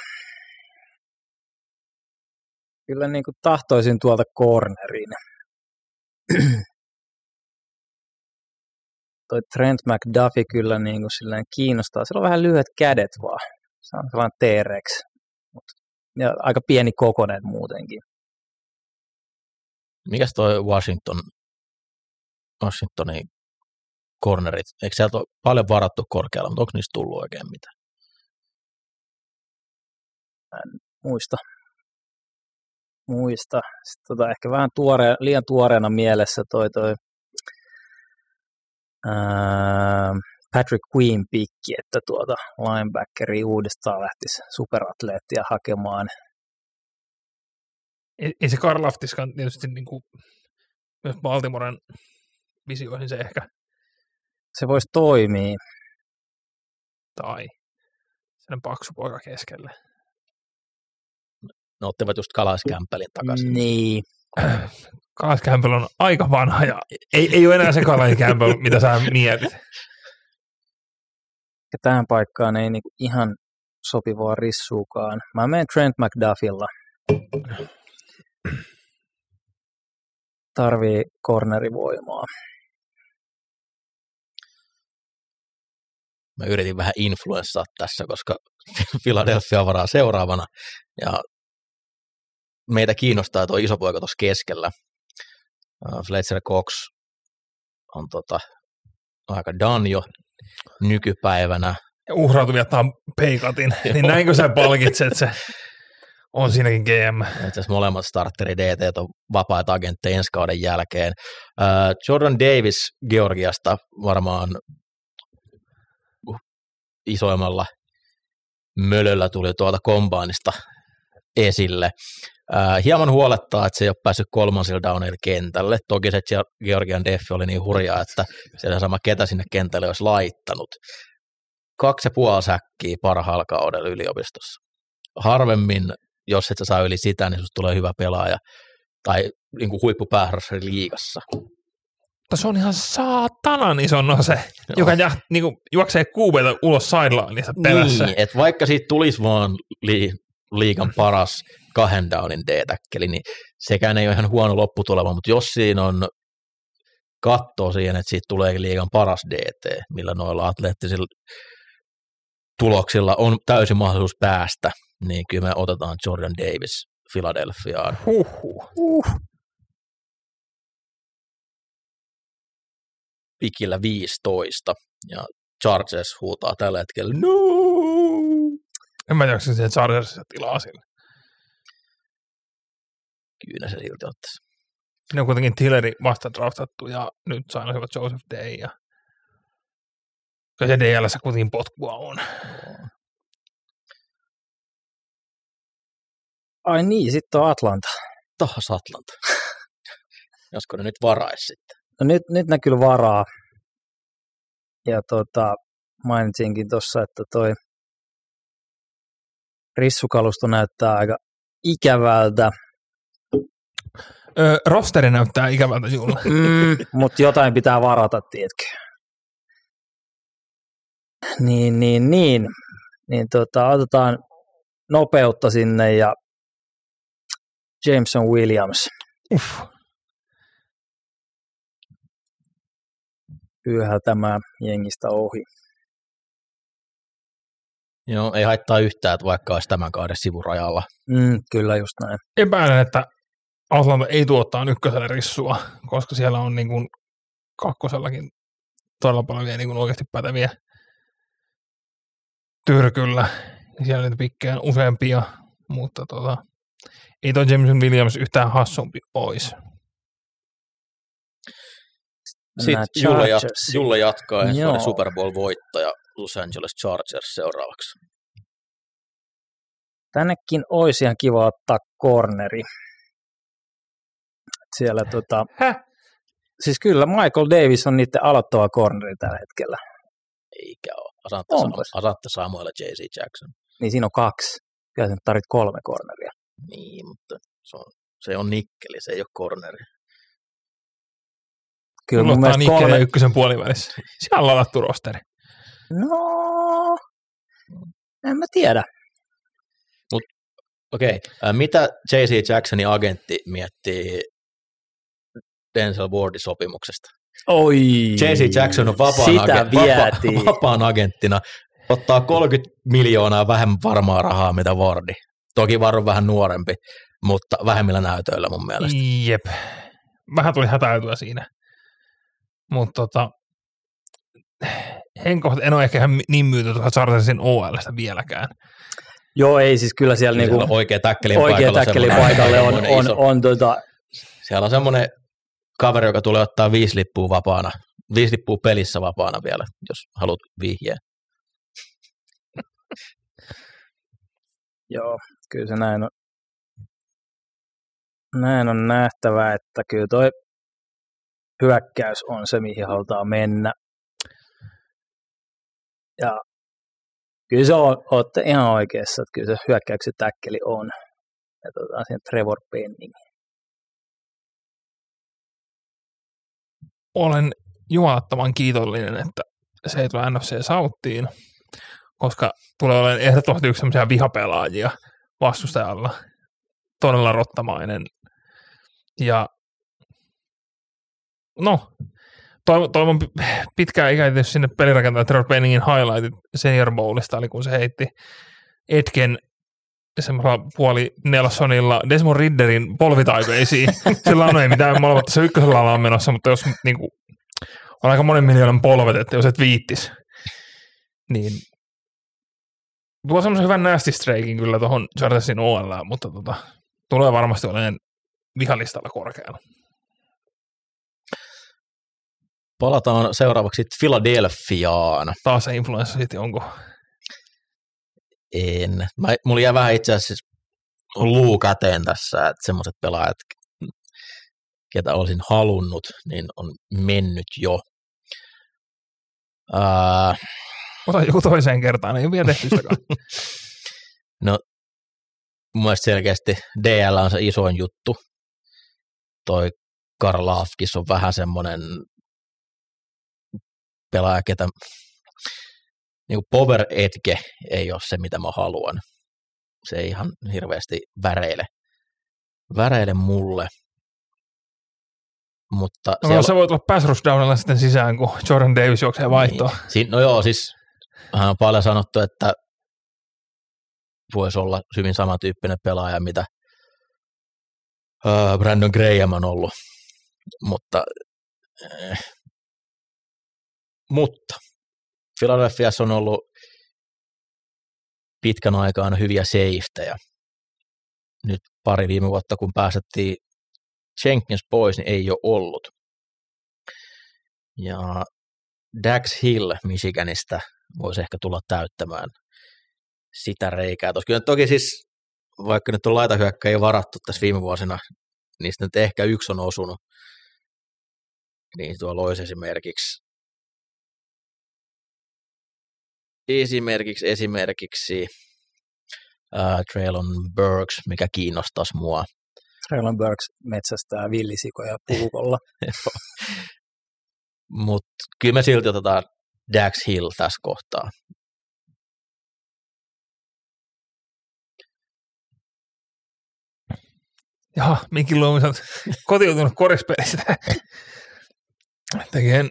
Kyllä niin kuin tahtoisin tuolta corneriin. Toi Trent McDuffie kyllä niin kuin silleen kiinnostaa. Sillä on vähän lyhyet kädet vaan. Se on sellainen T-rex. Mut, ja aika pieni kokonen muutenkin. Mikäs toi Washington, Washingtonin cornerit? Eikö sieltä ole paljon varattu korkealla, mutta onko niistä tullut oikein mitään? Muista. Muista. Sitten tota, ehkä vähän tuore, liian tuoreena mielessä toi, toi ää, Patrick Queen pikki, että tuota linebackeri uudestaan lähtisi superatleettia hakemaan. Ei, ei se Karlaftiskaan tietysti niin kuin, myös Baltimoren visioihin se ehkä se voisi toimia. Tai sen paksu poika keskelle. Ne ottivat just kalaiskämpelin takaisin. Niin. Kalas Campbell on aika vanha ja ei, ei ole enää se Kalas Campbell, mitä sä mietit. Ja tähän paikkaan ei niinku ihan sopivaa rissuukaan. Mä menen Trent McDuffilla. Tarvii cornerivoimaa. Mä yritin vähän influenssaa tässä, koska Philadelphia varaa seuraavana. Ja meitä kiinnostaa tuo iso poika tuossa keskellä. Uh, Fletcher Cox on tota, aika done jo nykypäivänä. Ja uhrautui viettää peikatin. niin näinkö sä palkitset se? On siinäkin GM. Itse asiassa molemmat starteri DT on vapaita agentteja ensi kauden jälkeen. Uh, Jordan Davis Georgiasta varmaan isoimmalla mölöllä tuli tuolta kombaanista esille. Uh, hieman huolettaa, että se ei ole päässyt kolmansilla downeilla kentälle. Toki se Georgian Deffi oli niin hurjaa, että se sama ketä sinne kentälle olisi laittanut. Kaksi ja puoli säkkiä parhaalla kaudella yliopistossa. Harvemmin, jos et sä saa yli sitä, niin susta tulee hyvä pelaaja tai niin kuin liigassa. Mutta se on ihan saatanan iso nose, Joo. joka jä, niin kuin, juoksee kuubeita ulos sidelineista perässä. Niin, että vaikka siitä tulisi vaan li, liigan paras kahden downin D-täkkeli, niin sekään ei ole ihan huono lopputulema, mutta jos siinä on katto siihen, että siitä tulee liigan paras DT, millä noilla atleettisilla tuloksilla on täysin mahdollisuus päästä, niin kyllä me otetaan Jordan Davis Philadelphiaan. Huhhuh. Uh. Pikillä 15 ja Chargers huutaa tällä hetkellä no! En mä jaksa siihen Chargersissa tilaa sille. Kyllä se silti ottaisi. Siinä on kuitenkin Tilleri vasta draftattu ja nyt sainasivat Joseph Day ja kyllä se DLssä kuitenkin potkua on. Ai niin, sitten on Atlanta. Taas Atlanta. Josko ne nyt varaisi sitten. No nyt, nyt ne kyllä varaa. Ja tota, mainitsinkin tuossa, että toi rissukalusto näyttää aika ikävältä. Öö, rosteri näyttää ikävältä, Juula. Mm, mutta jotain pitää varata, tiedätkö? Niin, niin, niin. Niin tota, otetaan nopeutta sinne ja Jameson Williams. Uff. Pyyhältämään jengistä ohi. Joo, ei haittaa yhtään, että vaikka olisi tämän kauden sivurajalla. Mm, kyllä just näin. Epäilen, että Atlanta ei tuottaa ykköselle rissua, koska siellä on niin kuin kakkosellakin todella paljon vielä niin kuin oikeasti päteviä tyrkyllä. Siellä niitä pikkejä on useampia, mutta tota, ei toi Jameson Williams yhtään hassumpi pois. Sitten Julle, jat, Julle jatkaa ensi vuoden Super Bowl-voittaja Los Angeles Chargers seuraavaksi. Tännekin olisi ihan kiva ottaa corneri. Siellä tota, Häh? siis kyllä Michael Davis on niiden aloittava corneri tällä hetkellä. Eikä ole. Asante, se? Asante Samuel ja J.C. Jackson. Niin siinä on kaksi. Kyllä sen tarvit kolme corneria. Niin, mutta se on, se on nikkeli, se ei ole corneri. Kyllä mun mielestä Nikkele kolme... ykkösen puolivälissä. Siellä on ladattu rosteri. No, en mä tiedä. Okei, okay. mitä J.C. Jacksonin agentti miettii Denzel Wardin sopimuksesta? Oi, J.C. Jackson on vapaan, Sitä agen- vietiin. vapa- vapaan agenttina. Ottaa 30 miljoonaa vähemmän varmaa rahaa, mitä Wardi. Toki Var on vähän nuorempi, mutta vähemmillä näytöillä mun mielestä. Jep. Vähän tuli hätäytyä siinä. Mutta tota, henkkohta en ole ehkä ihan niin myyty tuota Chargersin OLstä vieläkään. Joo, ei siis kyllä siellä Kyllä niinku siellä on oikea täkkelin oikea paikalla. täkkeli paikalle on, on, iso- on, tota, Siellä on semmoinen kaveri, joka tulee ottaa viisi lippua vapaana, viisi lippua pelissä vapaana vielä, jos haluat vihjeä. joo, kyllä se näin on. Näin on nähtävä, että kyllä toi hyökkäys on se, mihin halutaan mennä. Ja kyllä se on, olette ihan oikeassa, että kyllä se hyökkäyksen täkkeli on. Ja tota, siinä Trevor Penning. Olen jumalattoman kiitollinen, että se ei tule NFC Southiin, koska tulee olemaan ehdottomasti yksi sellaisia vihapelaajia vastustajalla. Todella rottamainen. Ja no, toivon, pitkään ikäisesti sinne pelirakentaja Trevor Penningin highlightit Senior Bowlista, eli kun se heitti Etken semmoisella puoli Nelsonilla Desmond Ridderin polvitaipeisiin. Sillä on ei mitään molemmat se ykkösellä on menossa, mutta jos niin kuin, on aika monen miljoonan polvet, että jos et viittis, niin tuo semmoisen hyvän nasty streikin kyllä tuohon Chargersin OL, mutta tota, tulee varmasti olemaan vihalistalla korkealla. Palataan seuraavaksi Philadelphiaan. Taas se influenssa sitten onko? En. Mä, mulla jää vähän itse asiassa luu käteen tässä, että semmoiset pelaajat, ketä olisin halunnut, niin on mennyt jo. Uh, Ota joku toiseen kertaan, ei ole vielä tehty sitäkaan. no, mun mielestä selkeästi DL on se isoin juttu. Toi Karlaafkis on vähän semmoinen pelaaja, ketä niin power etke ei ole se, mitä mä haluan. Se ei ihan hirveästi väreile, väreile mulle. Mutta no, siellä... se voi tulla pass rush sitten sisään, kun Jordan Davis juoksee vaihtoon. Niin. Siin, no joo, siis hän on paljon sanottu, että voisi olla hyvin samantyyppinen pelaaja, mitä uh, Brandon Graham on ollut. Mutta, äh, mutta Philadelphiassa on ollut pitkän aikaan hyviä safetyjä. Nyt pari viime vuotta, kun päästettiin Jenkins pois, niin ei ole ollut. Ja Dax Hill Michiganista voisi ehkä tulla täyttämään sitä reikää. Tos kyllä toki siis, vaikka nyt on laitahyökkäjä varattu tässä viime vuosina, niistä nyt ehkä yksi on osunut. Niin tuo olisi esimerkiksi esimerkiksi, esimerkiksi uh, Traylon Burks, mikä kiinnostaisi mua. Traylon Burks metsästää villisikoja puukolla. Mutta kyllä me silti otetaan Dax Hill tässä kohtaa. Jaha, Mikki Luomis on kotiutunut korispelistä. Tekee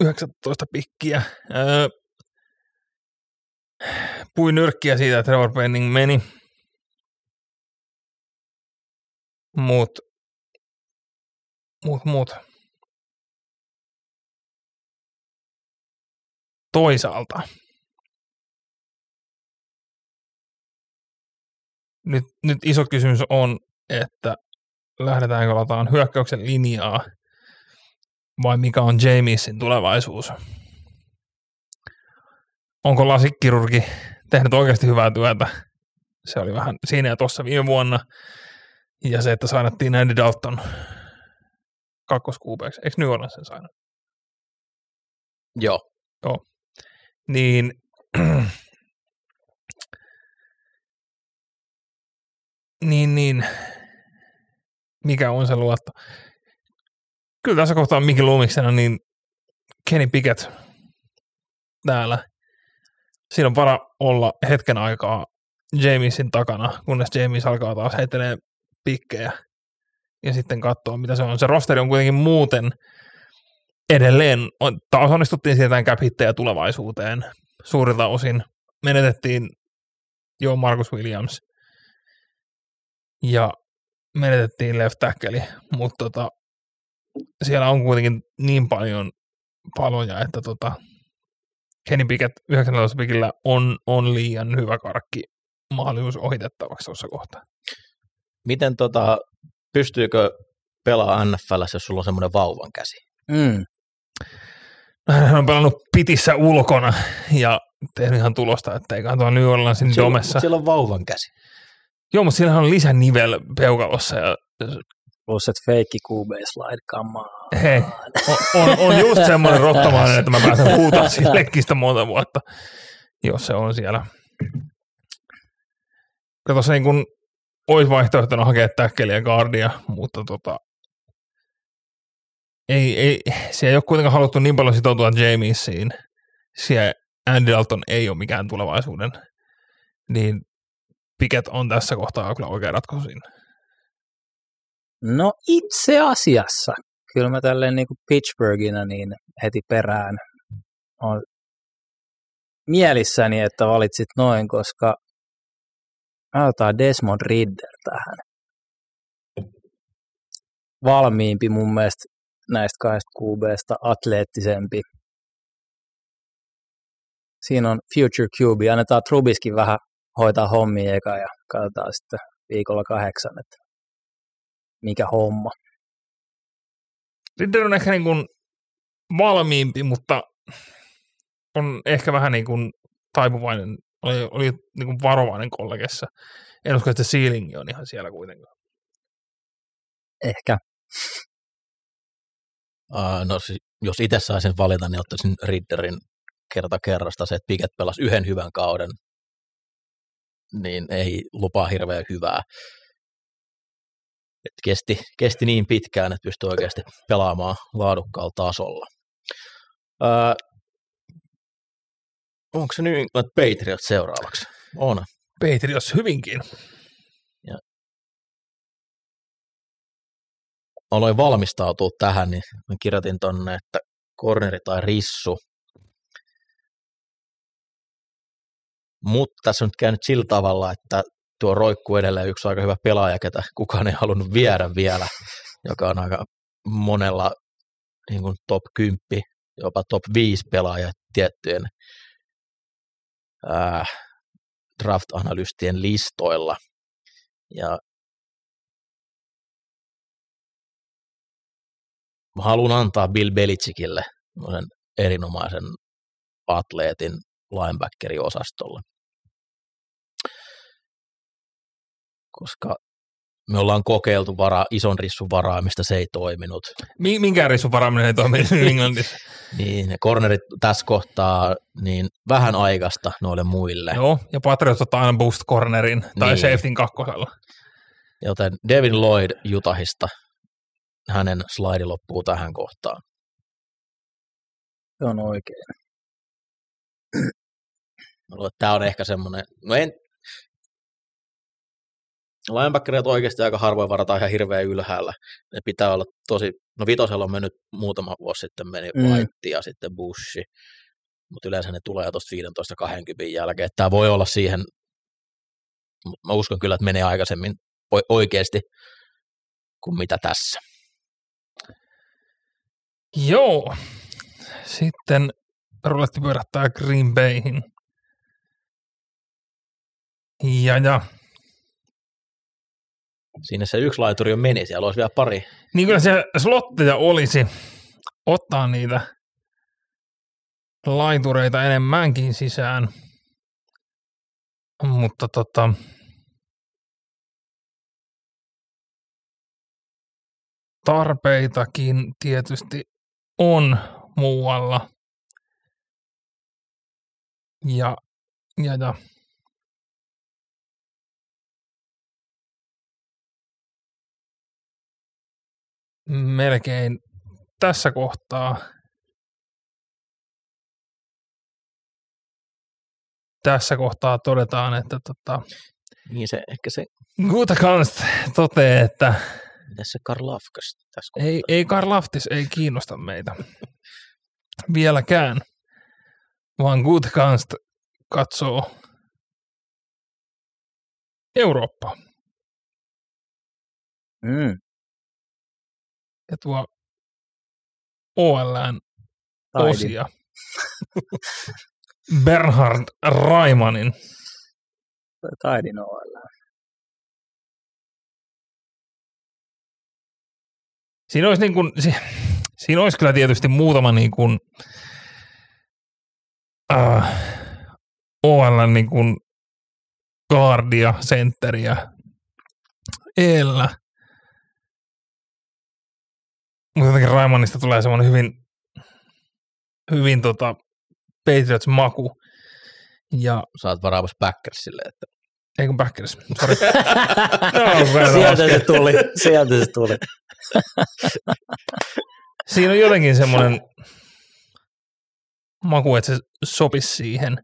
19 pikkiä. Öö, pui nyrkkiä siitä, että Trevor Penning meni. Mut, mut, mut. Toisaalta. Nyt, nyt iso kysymys on, että lähdetäänkö lataan hyökkäyksen linjaa vai mikä on Jamiesin tulevaisuus onko lasikkirurgi tehnyt oikeasti hyvää työtä. Se oli vähän siinä ja tuossa viime vuonna. Ja se, että sainattiin Andy Dalton kakkoskuupeeksi. Eikö New Orleans sen saanut? Joo. Joo. Niin niin, niin, mikä on se luotto? Kyllä tässä kohtaa Mikki Lumiksena, niin Kenny Pickett täällä siinä on vara olla hetken aikaa Jamesin takana, kunnes James alkaa taas heittelee pikkejä ja sitten katsoa, mitä se on. Se rosteri on kuitenkin muuten edelleen, taas onnistuttiin siirtämään cap tulevaisuuteen suurilta osin. Menetettiin jo Marcus Williams ja menetettiin left tackle, mutta tota, siellä on kuitenkin niin paljon paloja, että tota, Kenny Pickett 19 pikillä on, on liian hyvä karkki mahdollisuus ohitettavaksi tuossa kohtaa. Miten tota, pystyykö pelaa NFL, jos sulla on semmoinen vauvan käsi? Mm. Hän on pelannut pitissä ulkona ja tehnyt ihan tulosta, että ei tuolla New Orleansin domessa. Siellä on vauvan käsi. Joo, mutta siellä on lisänivel peukalossa ja Plus, että feikki QB slide, come on. Hei, on, on, just semmoinen rottamainen, että mä pääsen huutaa sillekin monta vuotta, jos se on siellä. Kato se niin kun olisi vaihtoehtona hakea täkkeliä guardia, mutta tota, ei, ei, se ei ole kuitenkaan haluttu niin paljon sitoutua Jamiesiin. Siellä Andy Dalton ei ole mikään tulevaisuuden. Niin Piket on tässä kohtaa kyllä oikea ratkaisu siinä. No itse asiassa, kyllä mä tälleen niin kuin Pittsburghina niin heti perään on mielissäni, että valitsit noin, koska mä Desmond Ridder tähän. Valmiimpi mun mielestä näistä kahdesta QBsta, atleettisempi. Siinä on Future QB, annetaan Trubiskin vähän hoitaa hommia eka ja katsotaan sitten viikolla kahdeksan, että mikä homma. Ridder on ehkä niin kuin valmiimpi, mutta on ehkä vähän niin kuin taipuvainen, oli, oli niin kuin varovainen kollegessa. En usko, että se ceiling on ihan siellä kuitenkaan. Ehkä. Uh, no jos itse saisin valita, niin ottaisin Ridderin kerta kerrasta se, että Piket pelasi yhden hyvän kauden, niin ei lupaa hirveän hyvää. Et kesti, kesti niin pitkään, että pystyi oikeasti pelaamaan laadukkaalla tasolla. Uh, onko se New England Patriots seuraavaksi? On. Patriots hyvinkin. aloin valmistautua tähän, niin mä kirjoitin tonne, että corneri tai rissu. Mutta tässä on nyt käynyt sillä tavalla, että tuo roikku edelleen yksi aika hyvä pelaaja, ketä kukaan ei halunnut viedä vielä, joka on aika monella niin kuin top 10, jopa top 5 pelaaja tiettyjen ää, draft-analystien listoilla. Ja mä haluan antaa Bill Belichickille erinomaisen atleetin linebackeri-osastolle. Koska me ollaan kokeiltu vara, ison rissun varaamista, se ei toiminut. Minkään rissun varaaminen ei toimi Englannissa? niin, ne cornerit tässä kohtaa niin vähän aikaista noille muille. Joo, ja Patriot ottaa aina boost cornerin tai niin. safetyn kakkosella. Joten Devin Lloyd Jutahista hänen slaidi loppuu tähän kohtaan. Se on oikein. Tämä on ehkä semmoinen, no en, linebackerit oikeasti aika harvoin varataan ihan hirveän ylhäällä. Ne pitää olla tosi, no vitosella on mennyt muutama vuosi sitten meni mm. White ja sitten Bushi, mutta yleensä ne tulee tuosta 15-20 jälkeen. Tämä voi olla siihen, mutta mä uskon kyllä, että menee aikaisemmin oikeasti kuin mitä tässä. Joo. Sitten ruletti pyörähtää Green Bayhin. Ja, ja. Siinä se yksi laituri jo meni, siellä olisi vielä pari. Niin kyllä se slotteja olisi ottaa niitä laitureita enemmänkin sisään. Mutta tota, tarpeitakin tietysti on muualla. Ja, ja, ja. Melkein tässä kohtaa tässä kohtaa todetaan, että tota, niin se, ehkä se Gutakanst toteaa, että Miten se Karlafkas tässä ei, ei Karlaftis ei kiinnosta meitä vieläkään, vaan Gutkanst katsoo Eurooppa. Mm. Ja tuo OLN osia. Bernhard Raimanin. Taidin OLN. Siinä olisi, niin kuin, siinä olisi kyllä tietysti muutama niin kuin, äh, OL niin kuin guardia, sentteriä eellä. Mutta jotenkin Raimonista tulee semmoinen hyvin, hyvin tota Patriots-maku. Ja Sä oot varaamassa Packersille, että ei kun Packers, sorry. no, Sieltä se tuli, sieltä se tuli. Siinä on jotenkin semmoinen maku, että se sopisi siihen.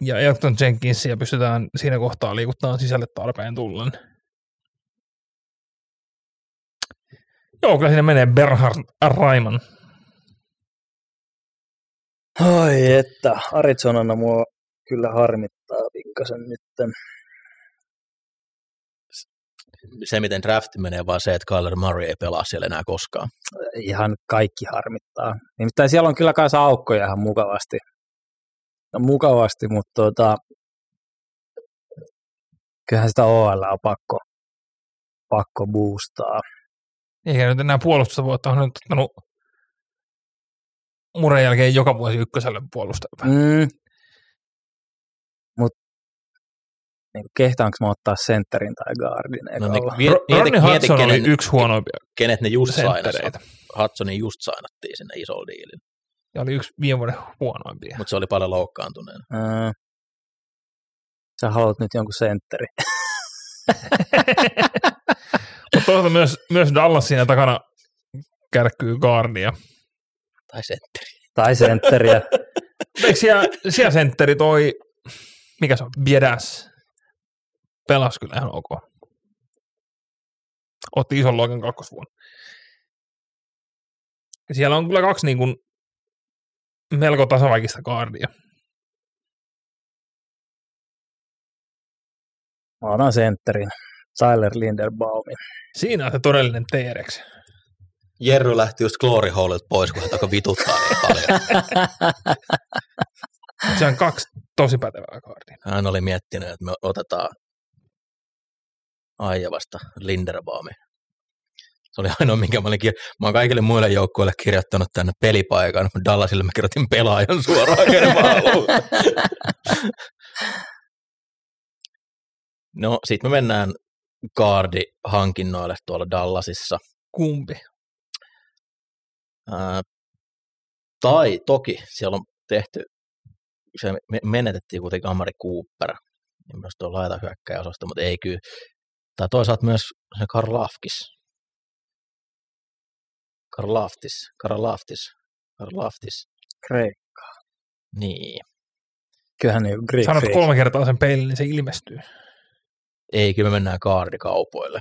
Ja Elton Jenkinsia pystytään siinä kohtaa liikuttamaan sisälle tarpeen tullen. Joo, kyllä siinä menee Berhard Raiman. Oi että, Arizonana mua kyllä harmittaa pikkasen nytten. se miten drafti menee, vaan se, että Kyler Murray ei pelaa siellä enää koskaan. Ihan kaikki harmittaa. Nimittäin siellä on kyllä kanssa aukkoja ihan mukavasti. No, mukavasti, mutta tuota, kyllähän sitä OL on pakko, pakko boostaa. Eikä nyt enää puolustusta voi ottaa, on nyt ottanut Muren jälkeen joka vuosi ykköselle puolustajalle. Mm. Mut niin kehtaanko mä ottaa sentterin tai guardin No niin, mieti, mieti, Hudson oli kenen, yksi huonoimpia kenet ne just sainasivat. Hudsonin just sainattiin sinne isolla diilillä, ja oli yksi viime vuoden huonoimpia. mutta se oli paljon loukkaantuneena. Mm. Sä haluat nyt jonkun sentteri. Mutta toisaalta myös, myös Dallas siinä takana kärkkyy guardia. Tai sentteri. tai sentteriä. Eikö siellä, siellä sentteri toi, mikä se on, Biedas, pelasi kyllä ihan ok. Otti ison luokan kakkosvuonna. Ja siellä on kyllä kaksi niin kuin melko tasavaikista guardia. Mä otan sentterin. Tyler Linderbaumin. Siinä on se todellinen T-rex. Jerry lähti just Glory Hallilta pois, kun hän alkoi vituttaa niin paljon. Se on kaksi tosi pätevää guardia. Hän oli miettinyt, että me otetaan Aijavasta Linderbaumi. Se oli ainoa, minkä mä olin kir- Mä oon kaikille muille joukkueille kirjoittanut tänne pelipaikan. Dallasille mä kirjoitin pelaajan suoraan, haluan. No, sit me mennään Guardi-hankinnoille tuolla Dallasissa. Kumpi? Ää, tai toki siellä on tehty, se me- menetettiin kuitenkin Amari Cooper, ja myös tuo laita hyökkäjäosasto, mutta ei kyllä. Tai toisaalta myös se Karlafkis. Karlaftis, Karlaftis, Karlaftis. Great. Niin. Kyllähän niin Greek Sanot kolme kertaa sen peilin, niin se ilmestyy. Ei, kyllä me mennään kaardikaupoille.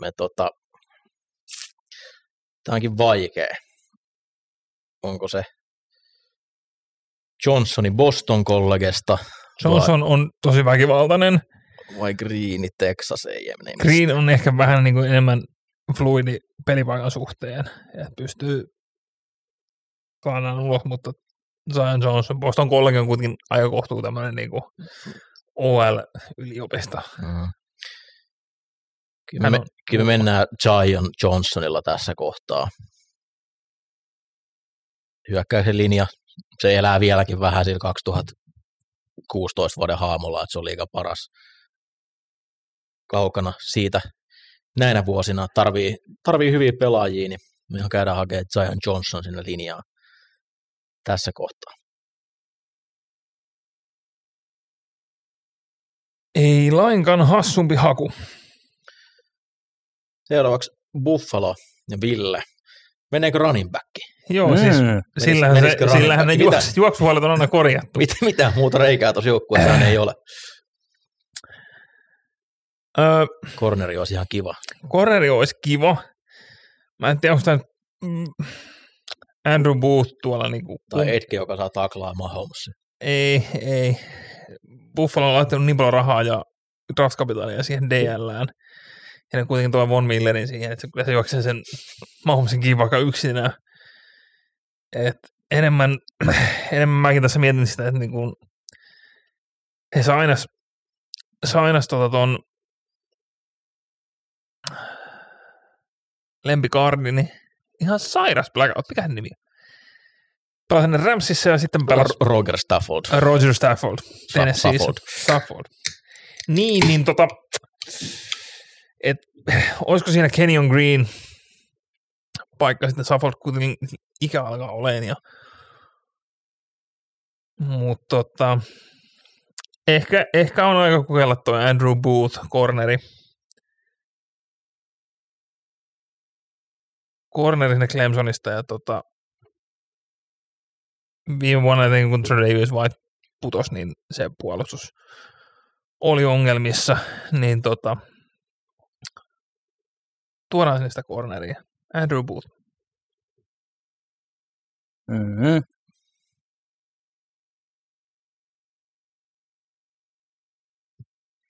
Me tota, tämä onkin vaikea. Onko se Johnsoni Boston kollegesta Johnson on tosi väkivaltainen. vai, vai Greeni Texas ei Green on ehkä vähän niin kuin enemmän fluidi pelipaikan suhteen, että pystyy kaanaan ulos, mutta Zion Johnson, Boston College on kuitenkin aika kohtuu tämmöinen niin kuin OL-yliopisto. Mm. Kyllä, me, kyllä me mennään Zion Johnsonilla tässä kohtaa. Hyökkäyksen linja, se elää vieläkin vähän sillä 2016 vuoden haamulla, että se on liiga paras kaukana siitä. Näinä vuosina tarvii, tarvii hyviä pelaajia, niin me käydään hakemaan Zion Johnson sinne linjaan tässä kohtaa. Ei lainkaan hassumpi haku. Seuraavaksi Buffalo ja Ville. Meneekö running back? Joo, Mm. siis sillähän, se, sillähän ne? Mitä? juoksu, juoksuhuolet on aina korjattu. Mit, mitään muuta reikää tuossa joukkueessa ei ole. Öö, Corneri olisi ihan kiva. Corneri olisi kiva. Mä en tiedä, onko tämä mm, Andrew Booth tuolla niinku, Tai Edke, joka saa taklaa Mahomesin. Ei, ei. Buffalo on laittanut niin paljon rahaa ja draft-kapitalia siihen DLään. Ja ne kuitenkin tuo Von Millerin siihen, että se, kyllä se juoksee sen Mahomesin vaikka yksinään. Et enemmän, enemmän mäkin tässä mietin sitä, että niinku, he sainas, sainas tota ton lempikardini, ihan sairas blackout, mikä hän nimi on? Pelasin Ramsissa ja sitten pelasi Ro- Roger Stafford. Roger Stafford, Tennesseeissä. Stafford. Stafford. Niin, niin tota, et olisiko siinä Kenyon Green paikka sitten Suffolk kuitenkin ikä alkaa oleen ja mutta tota, ehkä, ehkä on aika kokeilla tuo Andrew Booth, corneri. Corneri sinne Clemsonista ja tota, viime vuonna jotenkin kun Travis White putosi, niin se puolustus oli ongelmissa, niin tota, tuodaan sinne sitä corneria. Andrew Booth. Mm-hmm.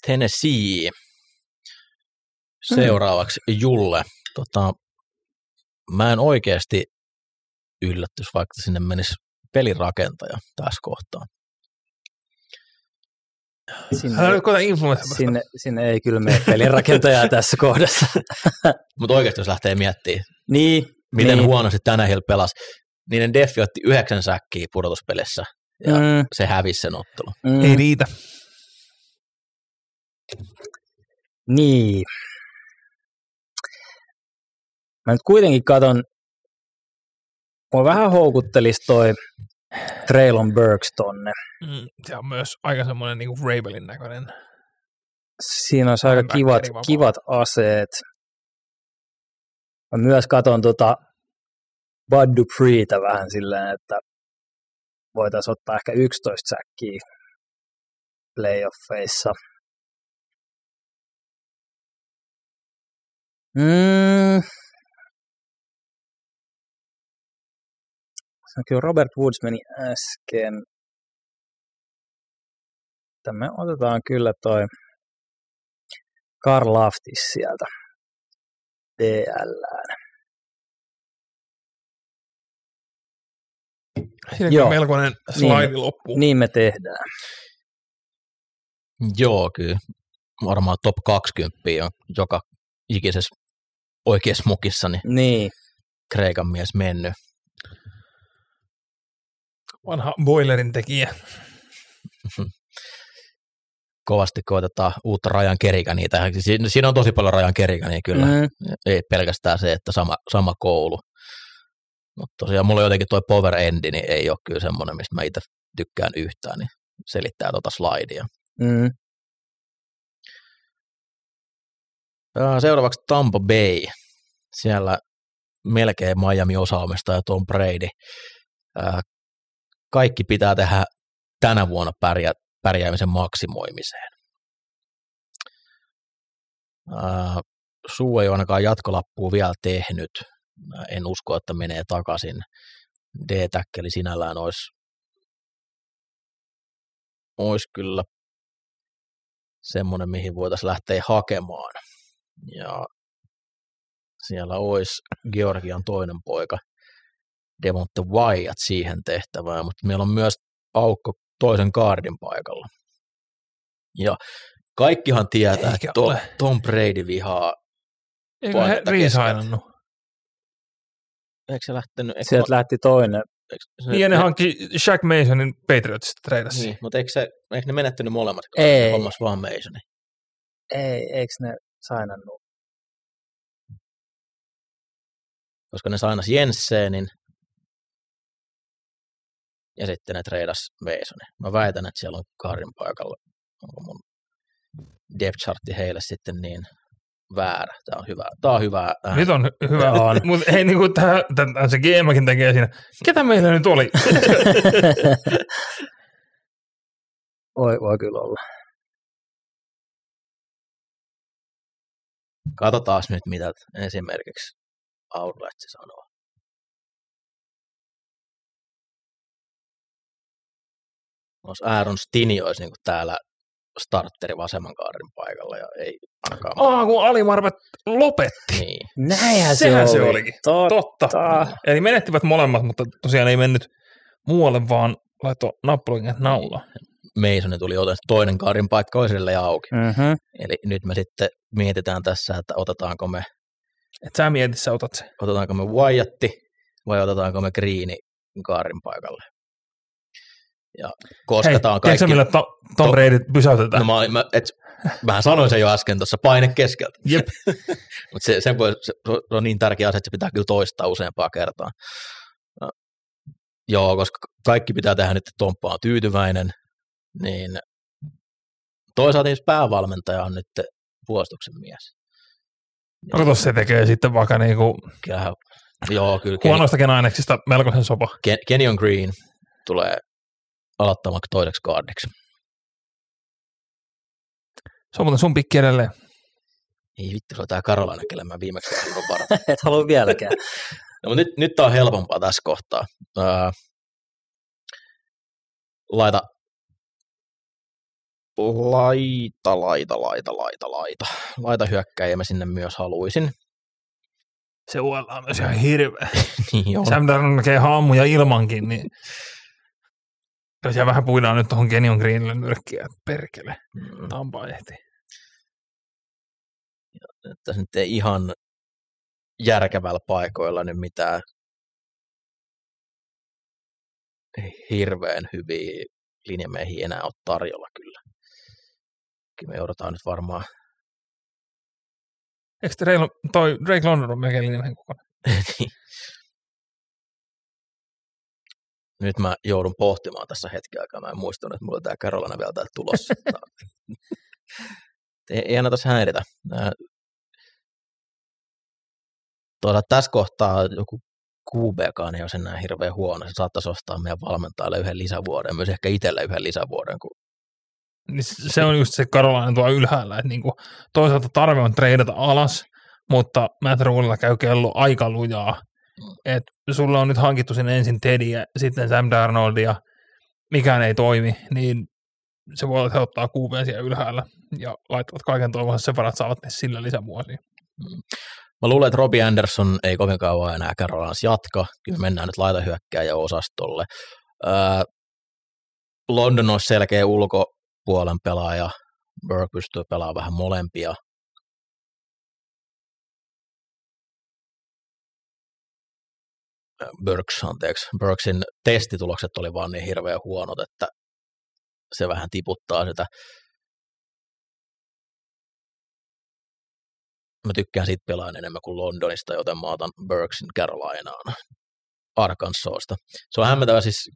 Tennessee. Seuraavaksi Julle. Tota, mä en oikeasti yllätys, vaikka sinne menisi pelirakentaja tässä kohtaa. Sinne, sinne, sinne ei kyllä mene pelirakentajaa tässä kohdassa. Mutta oikeasti jos lähtee miettimään, niin, miten niin. huonosti tänä Hill pelasi, niiden Deffi otti yhdeksän säkkiä pudotuspelissä ja Mm, se hävisi sen ottelu. mm, Ei riitä. Niin. Mä nyt kuitenkin katon, mua vähän houkuttelisi toi Traylon Burks tonne. Mm, se on myös aika semmoinen niin Rabelin näköinen. Siinä olisi aika kivat, kivat aseet. Mä myös katon tota Bud Dupreeta vähän silleen, että voitaisiin ottaa ehkä 11 säkkiä playoffeissa. Mm. Se on kyllä Robert Woods meni äsken. Me otetaan kyllä toi Karl Laftis sieltä DL. Siinä Joo. melkoinen slide loppu. Niin me tehdään. Joo, kyllä. Varmaan top 20 on joka ikisessä oikeassa mukissa, niin Niin, Kreikan mies mennyt. Vanha boilerin tekijä. Kovasti koitetaan uutta rajan kerikaniä tähän. Siinä, siinä on tosi paljon rajan kerikaniä kyllä. Mm. Ei pelkästään se, että sama, sama koulu. Mutta tosiaan mulla jotenkin toi power endi, niin ei ole kyllä semmoinen, mistä mä itse tykkään yhtään, niin selittää tota slidea. mm, Seuraavaksi Tampa Bay. Siellä melkein Miami osaamistaja Tom Brady. Kaikki pitää tehdä tänä vuonna pärjää, pärjäämisen maksimoimiseen. Ää, Suu ei ole ainakaan jatkolappua vielä tehnyt. Mä en usko, että menee takaisin. D-täkkeli sinällään olisi, olisi kyllä semmoinen, mihin voitaisiin lähteä hakemaan. Ja siellä olisi Georgian toinen poika, Devonte Wyatt siihen tehtävään, mutta meillä on myös aukko toisen kaardin paikalla. Ja kaikkihan tietää, Eikä että Tom, ole. Tom Brady vihaa, Eikö he riisainannut? eikö se lähtenyt? Eikö sieltä lähti toinen. eikö Niin ja ne hankki Shaq Masonin Patriotsista treidassa. niin, mutta eikö, se, eikö ne menettänyt molemmat? Ei. Hommas vaan Masoni. Ei, eikö ne sainannut? koska ne sainas Jensenin ja sitten ne treidas Masonin. Mä väitän, että siellä on Karin paikalla. Onko mun depth chartti heille sitten niin väärä. Tämä on hyvä. Tämä on hyvä ääni. Nyt on hy- hyvä. On. Mutta hei, niin kuin tähän, tähän se GMkin tekee siinä. Ketä meillä nyt oli? Voi, voi kyllä olla. Katsotaan nyt, mitä esimerkiksi Outletsi sanoo. Jos Aaron Stini olisi niin täällä starteri vasemman kaarin paikalla ja ei ainakaan. Aa, kun Ali Marvet lopetti. Niin. Näinhän Sehän se, se oli. olikin. Totta. Totta. Eli menettivät molemmat, mutta tosiaan ei mennyt muualle, vaan laittoi nappulin naulaa. Mason tuli otettu toinen kaarin paikka edelleen auki. Mm-hmm. Eli nyt me sitten mietitään tässä, että otetaanko me, Et sä mietit, sä otat sen. otetaanko me Wyatti vai otetaanko me Greeni kaarin paikalle. Ja Hei, kosketaan tiedätkö kaikki. millä to, Tom To- Brady pysäytetään? No, mä, mä, et, Mähän sanoin sen jo äsken tuossa paine keskeltä. Jep. Mutta se, sen voi, se on niin tärkeä asia, että se pitää kyllä toistaa useampaa kertaa. No, joo, koska kaikki pitää tehdä nyt, että Tomppa on tyytyväinen, niin toisaalta jos päävalmentaja on nyt puolustuksen mies. No kato, se tekee sitten vaikka niinku Kyllähän, joo, kyllä huonoistakin aineksista melkoisen sopa. Ken, Kenyon Green tulee aloittamaan toiseksi guardiksi. Se on muuten sun pikki edelleen. Ei vittu, se on tää Karolainen, kelle mä viimeksi varata. Et halua vieläkään. No, mutta nyt, nyt tää on helpompaa tässä kohtaa. Ää, laita, laita, laita, laita, laita, laita. Laita hyökkäjä, mä sinne myös haluaisin. Se uolaa myös ihan hirveä. niin on. Sam haamuja ilmankin, niin jää vähän puidaan nyt tuohon Kenyon Greenille nyrkkiä, perkele, Mm, Tampa ehti. että se nyt ei ihan järkevällä paikoilla nyt mitään hirveän hyviä linjamiehiä enää ole tarjolla kyllä. Kyllä me joudutaan nyt varmaan Eikö Drake, toi Drake London ole melkein linjan kokonaan? nyt mä joudun pohtimaan tässä hetken aikaa. Mä en muistanut, että mulla on tää Carolina vielä täältä tulossa. ei, ei aina tässä häiritä. Toisaalta tässä kohtaa joku QBkaan ei ole sen näin hirveän huono. Se saattaisi ostaa meidän valmentajalle yhden lisävuoden, myös ehkä itselle yhden lisävuoden. Kun... Niin se on just se Karolainen tuo ylhäällä, että niinku, toisaalta tarve on treidata alas, mutta Matt Rulella käy kello aika lujaa. Et sulla on nyt hankittu sinne ensin Teddy ja sitten Sam Darnold ja mikään ei toimi, niin se voi että ottaa QB siellä ylhäällä ja laittavat kaiken toivonsa sen varat saavat ne sillä lisävuosia. Mä luulen, että Robbie Anderson ei kovin kauan enää Carolinassa jatka. Kyllä me mennään nyt laitahyökkääjä osastolle. Öö, London on selkeä ulkopuolen pelaaja. Burke pystyy pelaamaan vähän molempia. Burks, anteeksi. Burksin testitulokset oli vaan niin hirveän huonot, että se vähän tiputtaa sitä. Mä tykkään siitä pelaan enemmän kuin Londonista, joten mä otan Burksin Carolinaan Arkansasista. Se on hämmentävä siis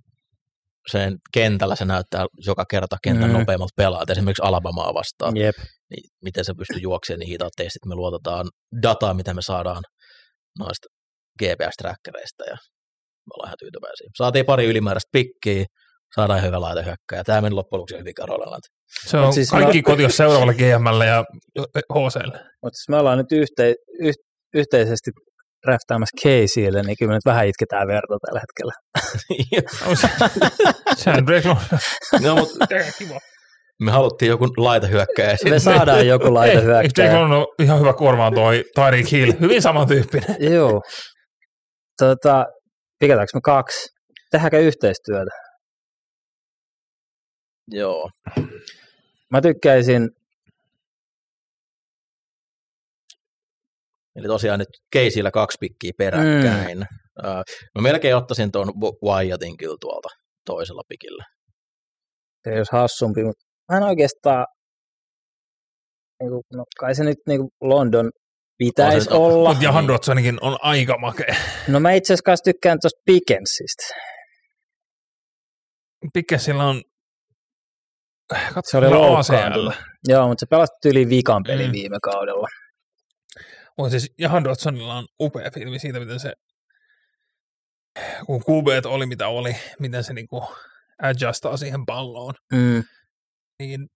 sen kentällä se näyttää joka kerta kentän Mm. mm. nopeammalta pelaat, esimerkiksi Alabamaa vastaan Jep. niin miten se pystyy juoksemaan niin hitaat testit. Me luotetaan dataa, mitä me saadaan noista GPS-trackereista ja me ollaan ihan tyytyväisiä. Saatiin pari ylimääräistä pikkiä, saadaan hyvä laitehyökkäjä. Tämä meni loppujen lopuksi hyvin Karolalla. Se on Mut siis siis kaikki mä- kotios seuraavalle GMlle ja HClle. Mutta jos me ollaan nyt yhte, yh, yhteisesti draftaamassa Caseylle, niin kyllä me nyt vähän itketään verta tällä hetkellä. On se- Sehän on no, mutta Kiva. me haluttiin joku laitehyökkäjä. Me saadaan joku laita Ei, ole ihan hyvä kuormaan toi Tyreek Hill? Hyvin samantyyppinen. Joo. Tota, pikataanko me kaksi? Tehdäänkö yhteistyötä? Joo. Mä tykkäisin, Eli tosiaan nyt Keisillä kaksi pikkiä peräkkäin. Mm. Mä melkein ottaisin tuon Wyattin kyllä tuolta toisella pikillä. se olisi hassumpi, mutta mä en oikeastaan, niin kuin, no kai se nyt niin kuin London pitäisi se- olla. Mutta Jahan Dotsonikin on aika makea. No mä itse asiassa kanssa tykkään tuosta Pickensista. Pickensillä on Katso, Se oli loukkaantunut. ACL. Joo, mutta se pelasti yli vikan pelin Mm. viime kaudella. Mutta siis Jahan Dotsonilla on upea filmi siitä, miten se, kun QB oli mitä oli, miten se niinku adjustaa siihen palloon, Mm. niin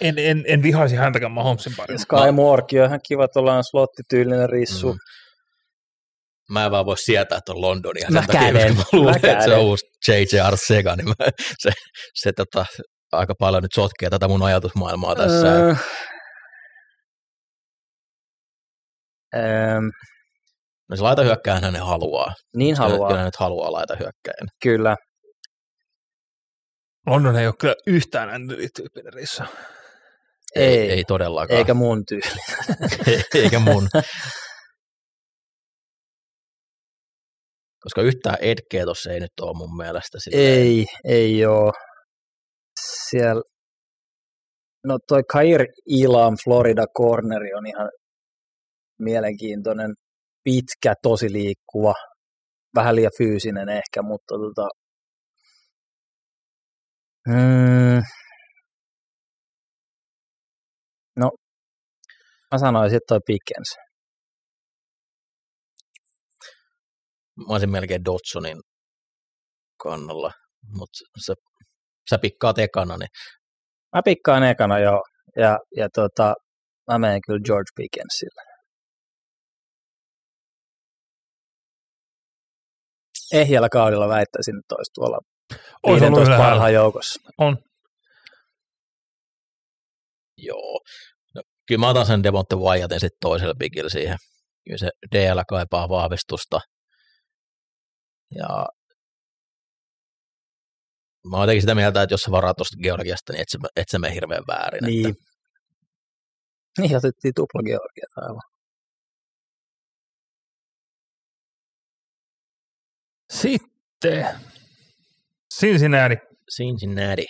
en, en, en vihaisi häntäkään Mahomesin parilla. Sky Moorkin on ihan kiva, että ollaan slottityylinen rissu. Mm. Mä en vaan voi sietää tuon Londonia. Mä käden. Mä luulen, Mä että se on uusi J.J. Arcega, niin mä, se, se tota, aika paljon nyt sotkee tätä mun ajatusmaailmaa tässä. Öö, öö, No se laita hyökkään hänen haluaa. niin haluaa, Kyllä hän nyt haluaa laita hyökkäin. kyllä. London ei ole kyllä yhtään Andy-tyyppinen rissa. Ei, Ei. ei, todellakaan. Eikä mun tyyli. Eikä mun. Koska yhtään Edgeä tuossa ei nyt ole mun mielestä. silleen- Ei, ei oo. Siellä No toi Kair Ilam Florida Corneri on ihan mielenkiintoinen, pitkä, tosi liikkuva, vähän liian fyysinen ehkä, mutta tota, hmm, no mä sanoisin, että toi Pickens. Mä olisin melkein Dodsonin kannalla, mutta sä, sä pikkaat ekana, niin Mä pikkaan ekana joo, ja, ja tota, mä menen kyllä George Pickensille. Ehjällä kaudella väittäisin, että olisi tuolla Ois ollut 15 ylhäällä. parhaan joukossa. On. joo. Kyllä mä otan sen Devonte Wyattin sitten toiselle pikille siihen. Kyllä se DL kaipaa vahvistusta. Ja mä oon jotenkin sitä mieltä, että jos sä varaat tuosta Georgiasta, niin et sä, et sä mene hirveän väärin. Niin. Että, Niin, otettiin tupla Georgia aivan. Sitten Cincinnati. Cincinnati.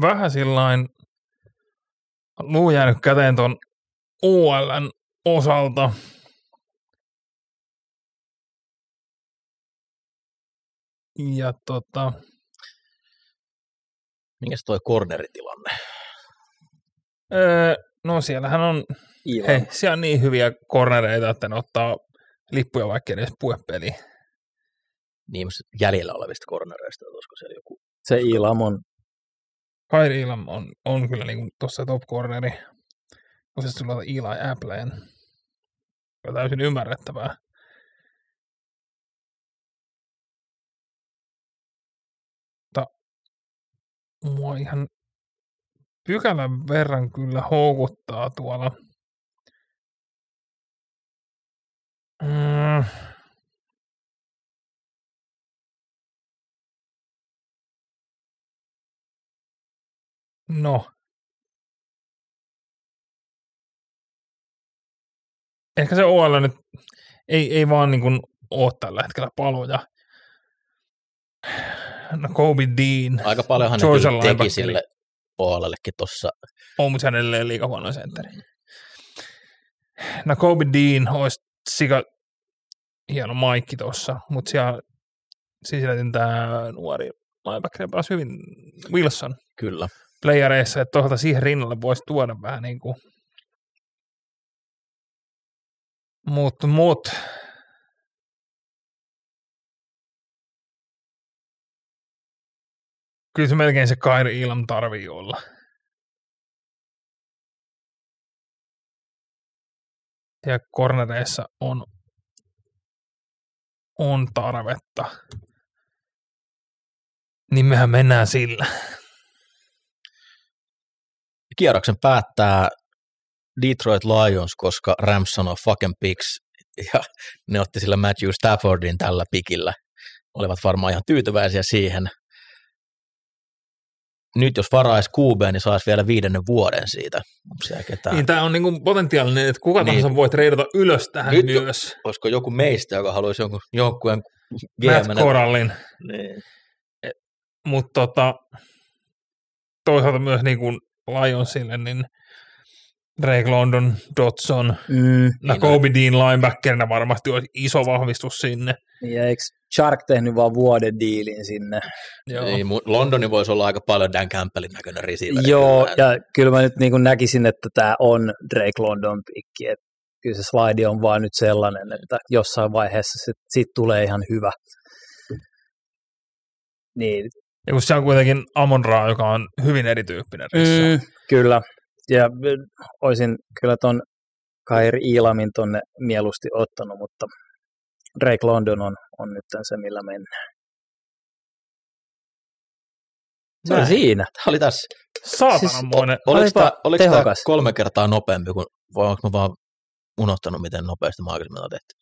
Vähän sillain luu jäänyt käteen ton ULn osalta. Ja tota, Minkäs toi corneritilanne? öö, no siellähän on, Ivan. hei, siellä on niin hyviä kornereita, että ne ottaa lippuja vaikka edes puepeliin. Niin jäljellä olevista cornereista, että olisiko siellä joku Se Ilam on, Kairi Ilam on, on kyllä niin tuossa top corneri. Kun se tulee Eli Appleen. On täysin ymmärrettävää. Mutta mua ihan pykälän verran kyllä houkuttaa tuolla. Mm. No. Ehkä se OL nyt ei, ei vaan niin kuin ole tällä hetkellä paloja. No Kobe Dean Aika paljonhan Georgian ne teki sille puolellekin tuossa. on mutta hänelle liiga huono sentteri. No Kobe Dean olisi sika hieno maikki tuossa, mutta siellä sisältin tämä nuori linebacker pelasi hyvin Wilson Kyllä. Playereissa, että toisaalta siihen rinnalle voisi tuoda vähän niin kuin Mut, mut. Kyllä se melkein se Kairi Ilm tarvii olla. Ja kornereissa on, on tarvetta. Niin mehän mennään sillä. Kierroksen päättää Detroit Lions, koska Rams sanoi fucking picks, ja ne otti sillä Matthew Staffordin tällä pikillä. Olivat varmaan ihan tyytyväisiä siihen. Nyt jos varaisi QB, niin saisi vielä viidennen vuoden siitä. Niin tämä on niinku potentiaalinen, että kuka Niin. tahansa voi treidata ylös tähän Nyt myös. Olisiko joku meistä, joka haluaisi jonkun joukkueen Matt? Corallin. Niin. Mutta tota, toisaalta myös niin kuin Lionsille, niin Drake London, Dotson, mm, niin Kobe Dean linebackerina varmasti olisi iso vahvistus sinne. ja eikö Shark tehnyt vaan vuoden diilin sinne? Joo. Niin, mu- Londoni voisi olla aika paljon Dan Campbellin näköinen receiver. Joo, kyllä. ja kyllä mä nyt niin kuin näkisin, että tämä on Drake London pikki, että kyllä se slide on vaan nyt sellainen, että jossain vaiheessa sit, siitä tulee ihan hyvä. Niin, Ja kun se on kuitenkin Amon Ra, joka on hyvin erityyppinen rissa. mm, kyllä. Ja olisin kyllä ton Kairi Ilamin tonne mieluusti ottanut, mutta Drake London on, on nyt se, millä mennään. Se oli siinä. Tämä oli tässä. Saatananmoinen. Oliko Olipa tämä, oliko tämä kolme kertaa nopeampi kuin, vai onko mä vaan unohtanut, miten nopeasti mä aikaisemmin on tehty?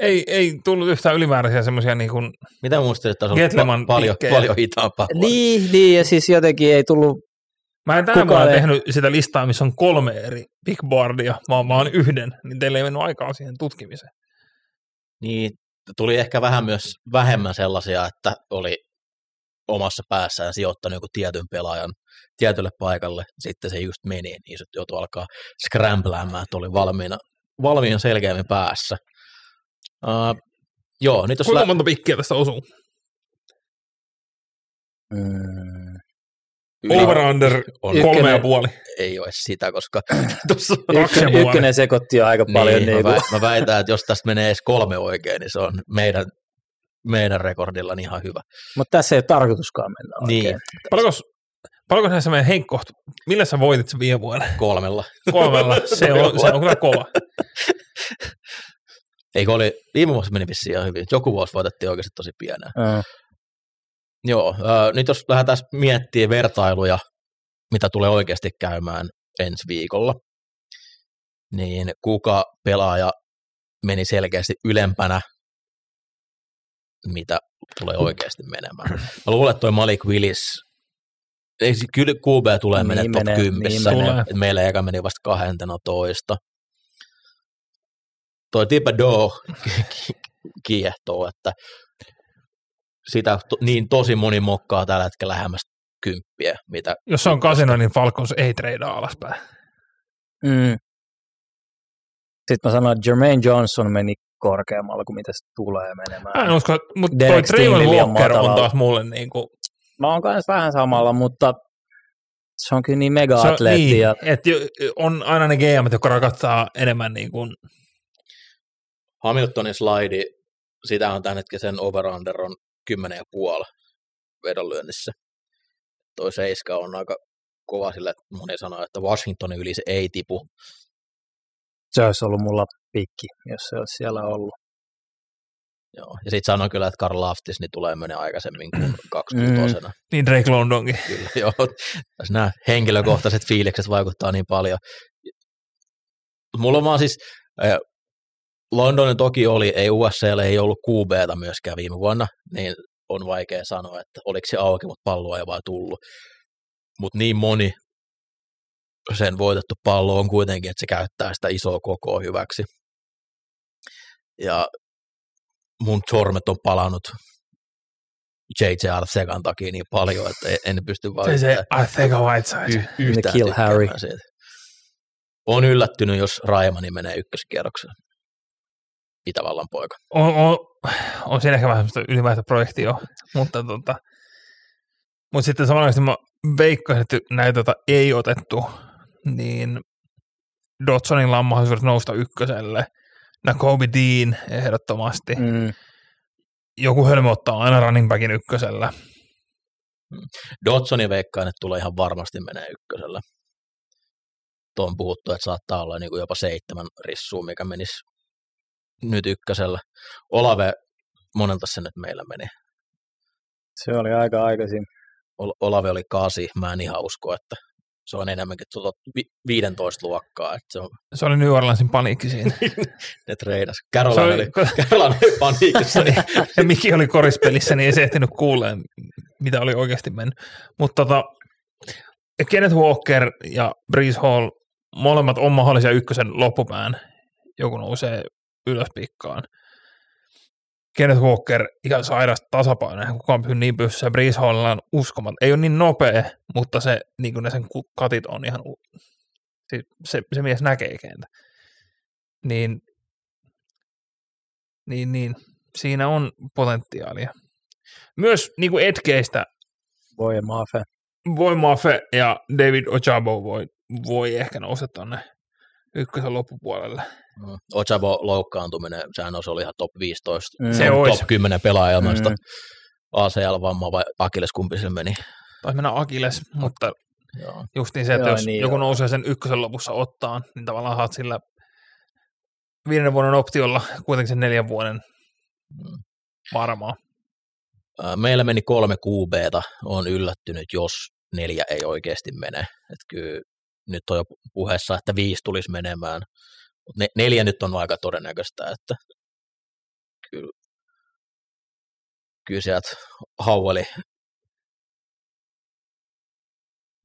Ei, ei tullut yhtään ylimääräisiä semmoisia niin kuin, Mitä muistelin, että on paljon, pikkejä. paljon hitaampaa? Niin, niin, ja siis jotenkin ei tullut, mä en tähän ei- tehnyt sitä listaa, missä on kolme eri big boardia, vaan vaan yhden, niin teillä ei mennyt aikaa siihen tutkimiseen. Niin, tuli ehkä vähän myös vähemmän sellaisia, että oli omassa päässään sijoittanut joku tietyn pelaajan tietylle paikalle, sitten se just meni, niin sitten joutui alkaa scrambläämään, että oli valmiina, valmiina selkeämmin päässä. Uh, joo, nyt jos Kuinka lä- monta pikkiä tästä osuu? Mm. yli- Over under on, kolme ja puoli. ei ole sitä, koska tuossa Ykkönen, ykkönen sekoitti jo aika paljon. niin, Niin, mä, niin mä, väitän, että jos tästä menee edes kolme oikein, niin se on meidän, meidän rekordilla niin ihan hyvä. mutta tässä ei ole tarkoituskaan mennä oikein. Niin, Paljonko, paljonko näissä meidän Henkko, millä sä voitit sen viime vuonna? kolmella. Kolmella. Se on, se on kyllä kova. Eikö oli, viime vuosi meni vissiin ihan hyvin. Joku vuosi voitettiin oikeasti tosi pienää. Mm. Joo, äh, nyt jos lähdetään miettimään vertailuja, mitä tulee oikeasti käymään ensi viikolla, niin kuka pelaaja meni selkeästi ylempänä, mitä tulee oikeasti menemään. Mä luulen, että toi Malik Willis, kyllä QB tulee Niin menee top menee, 10. niin menee. Meillä eka meni vasta 12. Toi Thibodeau kiehtoo, että sitä to, niin tosi moni mokkaa tällä hetkellä lähemmäs kymppiä, mitä Jos se on kasino, niin Falcons ei treidaa alaspäin. Mm. Sitten mä sanoin, että Jermaine Johnson meni korkeammalla kuin mitä se tulee menemään. Mä en usko, mutta toi Trayvon Walker on taas mulle niin kuin, Mä oon kanssa vähän samalla, mutta se on kyllä niin se on, mega-atleetti. niin, ja, että on aina ne GM, jotka rakastaa enemmän niin kuin, Hamiltonin slaidi, sitä on tämän hetken sen over-under on 10,5 vedonlyönnissä. Toi seiska on aika kova sillä, että moni sanoo, että Washingtonin yli se ei tipu. se olisi ollut mulla pikki, jos se olisi siellä ollut. Joo. Ja sitten sanoin kyllä, että Karl Laftis niin tulee menee aikaisemmin kuin 26 mm. niin Drake Londonkin. Kyllä, joo. Tässä nämä henkilökohtaiset fiilikset vaikuttaa niin paljon. Mulla on vaan siis, äh, Londonin toki oli, ei USCL ei ollut QBtä myöskään viime vuonna, niin on vaikea sanoa, että oliko se auki, mutta palloa ei vaan tullut. Mutta niin moni sen voitettu pallo on kuitenkin, että se käyttää sitä isoa kokoa hyväksi. Ja mun sormet on palannut J.J. Arcegan takia niin paljon, että en- pysty vaan Se se yhtään- Arthega Whiteside. y- yhtään Kill Harry. Siitä. On yllättynyt, jos Raimani menee ykköskierroksella. Itävallan poika. On, on, on siinä ehkä vähän semmoista ylimääräistä projektia, mutta tota, mutta sitten samanaikaisesti mä veikkasin, että näitä tota ei otettu, niin Dodsonilla on mahdollisuus nousta ykköselle. Nakobe Dean ehdottomasti. Mm. Joku hölmö ottaa aina running backin ykkösellä. Dodsonin veikkaan, että tulee ihan varmasti menee ykkösellä. Tuo on puhuttu, että saattaa olla niin kuin jopa seitsemän rissua, mikä menisi nyt ykkösellä. Olave, monelta se nyt meillä meni. Se oli aika aikaisin. Ol- Olave oli kasi, mä en ihan usko, että se on enemmänkin tuota vi- 15 luokkaa, että se on Se oli New Orleansin paniikki siinä. ne treidas. Se Carolina oli, oli, Carolina oli paniikissa, niin ja Miki oli korispelissä, niin ei se ehtinyt kuulee, mitä oli oikeasti mennyt. Mutta tota, Kenneth Walker ja Breeze Hall, molemmat on mahdollisia ykkösen loppupään, joku nousee ylös pikkaan. Kenneth Walker ihan sairas tasapainoinen, kukaan pysyy niin pystyssä. Breeze Hall on uskomaton. Ei ole niin nopea, mutta se, niin kuin ne sen katit on ihan, u- se, se, se mies näkee kentä. Niin, niin, niin, siinä on potentiaalia. Myös niin kuin etkeistä Voi maafe. voi Mafe ja David Ojabo voi, voi ehkä nousta tuonne ykkösen loppupuolelle. Mm. Ochavo loukkaantuminen, sehän olisi ollut ihan top 15, Mm. Se top, olisi. top 10 pelaaja Mm. ACL-vamma vai Akilles, kumpi se meni. Taisi mennä Akiles, mutta Joo. justiin se, että Joo, jos niin joku joo. nousee sen ykkösen lopussa ottaan, niin tavallaan saat sillä viiden vuoden optiolla kuitenkin sen neljän vuoden Mm. varmaa. Meillä meni kolme QBta, on yllättynyt, jos neljä ei oikeasti mene. Et kyllä nyt on jo puheessa, että viisi tulisi menemään, mutta ne, neljä nyt on aika todennäköistä, että kyllä, kyllä sieltä Haueli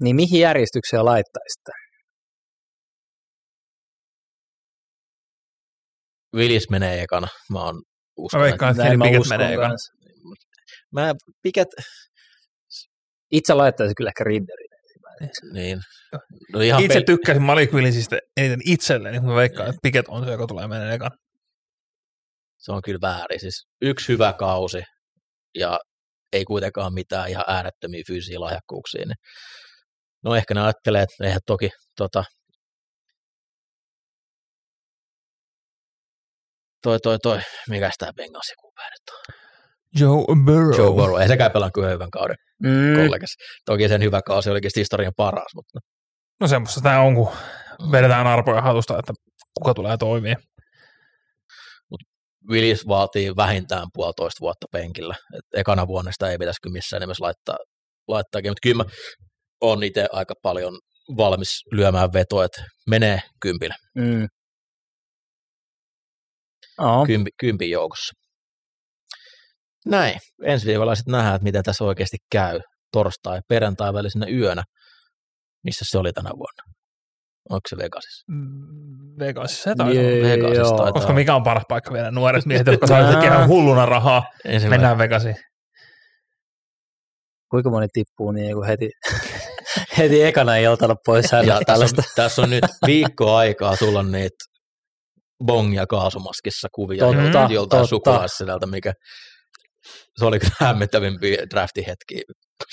Niin mihin järjestykseen laittaisitte? Willis menee ekana. Mä oon Mä uskon, veikkaan, että mä uskon menee ekana. mä Piket, Itse laittaisin kyllä ehkä Rinderin. Niin. No ihan Itse pel- tykkäsin Malik Willisistä eniten itselleni, mutta mä veikkaan, että Piket on se, joka tulee menemään ekan. se on kyllä väärin. Siis yksi hyvä kausi ja ei kuitenkaan mitään ihan äärettömiä fyysisiä lahjakkuuksia. Niin no ehkä ne ajattelee, että eihän toki tota, toi, toi, toi, mikä tämä Bengalsi kuupää nyt on? Joe Burrow. Joe Burrow, ei sekään pelannut kyllä hyvän kauden Mm, kollegas. Toki sen hyvä kausi olikin historian paras, mutta No semmoista tämä on, kun vedetään arpoja hatusta, että kuka tulee toimia. Willis vaatii vähintään puolitoista vuotta penkillä. Et ekana vuonna sitä ei pitäisi kyllä missään nimessä laittaa, laittaakin, mutta kyllä mä oon itse aika paljon valmis lyömään vetoa, että menee kympillä, mm. Oh. kympi, kympin joukossa. Näin. Ensi viikolla sitten nähdään, että miten tässä oikeasti käy torstai, perjantai välisenä yönä. Missä se oli tänä vuonna? Onko se Vegasissa? Vegasissa se taisi olla. Jee, Vegasissa joo. taitaa Koska mikä on paras paikka vielä nuoret miehet, jotka saavat tekemään ihan hulluna rahaa. Mennään Vegasiin. Kuinka moni tippuu niin kuin heti, heti ekana iltana pois Ja hänestä tässä, tällaista. on, tässä on nyt viikko aikaa tulla niitä bong- ja kaasumaskissa kuvia Totta, joltain, totta. mikä se oli kyllä hämmentävimpiä draftihetkiä.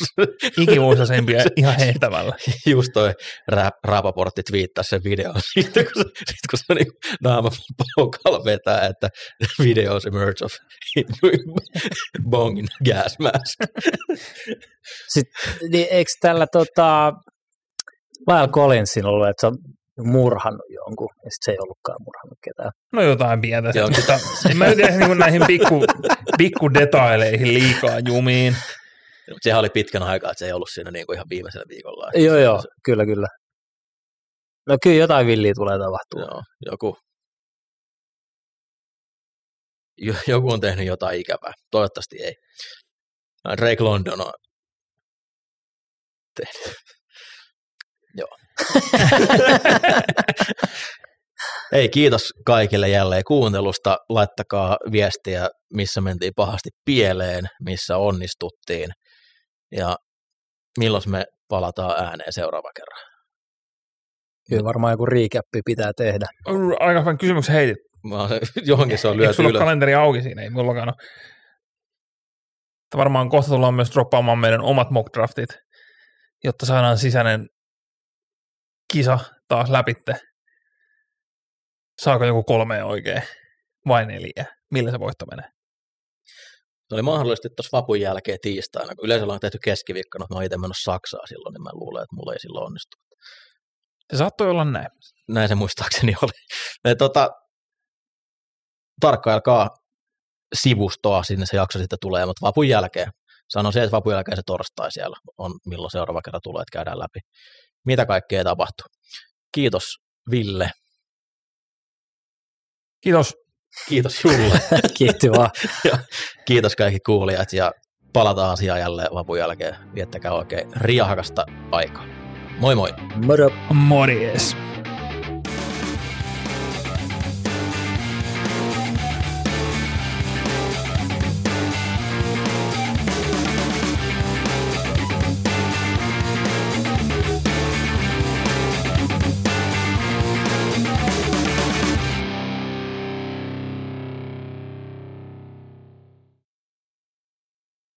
Ikimuistoisimpia ihan heittämällä. Just toi rap, Rapaportti twiittasi sen videon siitä, kun se, sit kun se niin naama pokalla vetää, että videos emerge of bongin gas mask. Sitten, niin eikö tällä tota, Lyle Collinsin ollut, että se on murhannut jonkun, ja sitten se ei ollutkaan murhannut ketään. No jotain pientä. Joo. Mutta en mä nyt ehkä niin näihin pikku, pikku detaileihin liikaa jumiin. Sehän oli pitkän aikaa, että se ei ollut siinä niin kuin ihan viimeisellä viikolla. Joo, joo, kyllä, kyllä. No kyllä jotain villiä tulee tapahtua. Joo, joku, jo- joku on tehnyt jotain ikävää. Toivottavasti ei. Drake London on tehnyt. Joo. Ei, kiitos kaikille jälleen kuuntelusta. Laittakaa viestiä, missä mentiin pahasti pieleen, missä onnistuttiin. Ja milloin me palataan ääneen seuraava kerran. Kyllä varmaan joku riikäppi pitää tehdä. Aika hyvän kysymyksen heitit. Mä oon se, johonkin se on lyöty sulla ylös. kalenteri auki siinä? Ei mullakaan ole. Mutta Varmaan kohta tullaan myös droppaamaan meidän omat mock draftit, jotta saadaan sisäinen kisa taas läpitte. Saako joku kolme oikein vai neljä? Millä se voitto menee? Se oli mahdollisesti tuossa vapun jälkeen tiistaina, kun yleensä ollaan tehty keskiviikkona, mutta mä oon itse mennyt Saksaan silloin, niin mä luulen, että mulla ei silloin onnistu. Se saattoi olla näin. Näin se muistaakseni oli. Me, tota, tarkkailkaa sivustoa, sinne se jakso sitten tulee, mutta vapun jälkeen, sanon se, että vapun jälkeen se torstai siellä on, milloin seuraava kerran tulee, että käydään läpi, mitä kaikkea tapahtuu. Kiitos Ville, Kiitos. kiitos Julle, Kiitti vaan. ja kiitos kaikki kuulijat, ja palataan asiaan jälleen vapun jälkeen. Viettäkää oikein riahakasta aikaa. Moi moi! Moro. Morjes.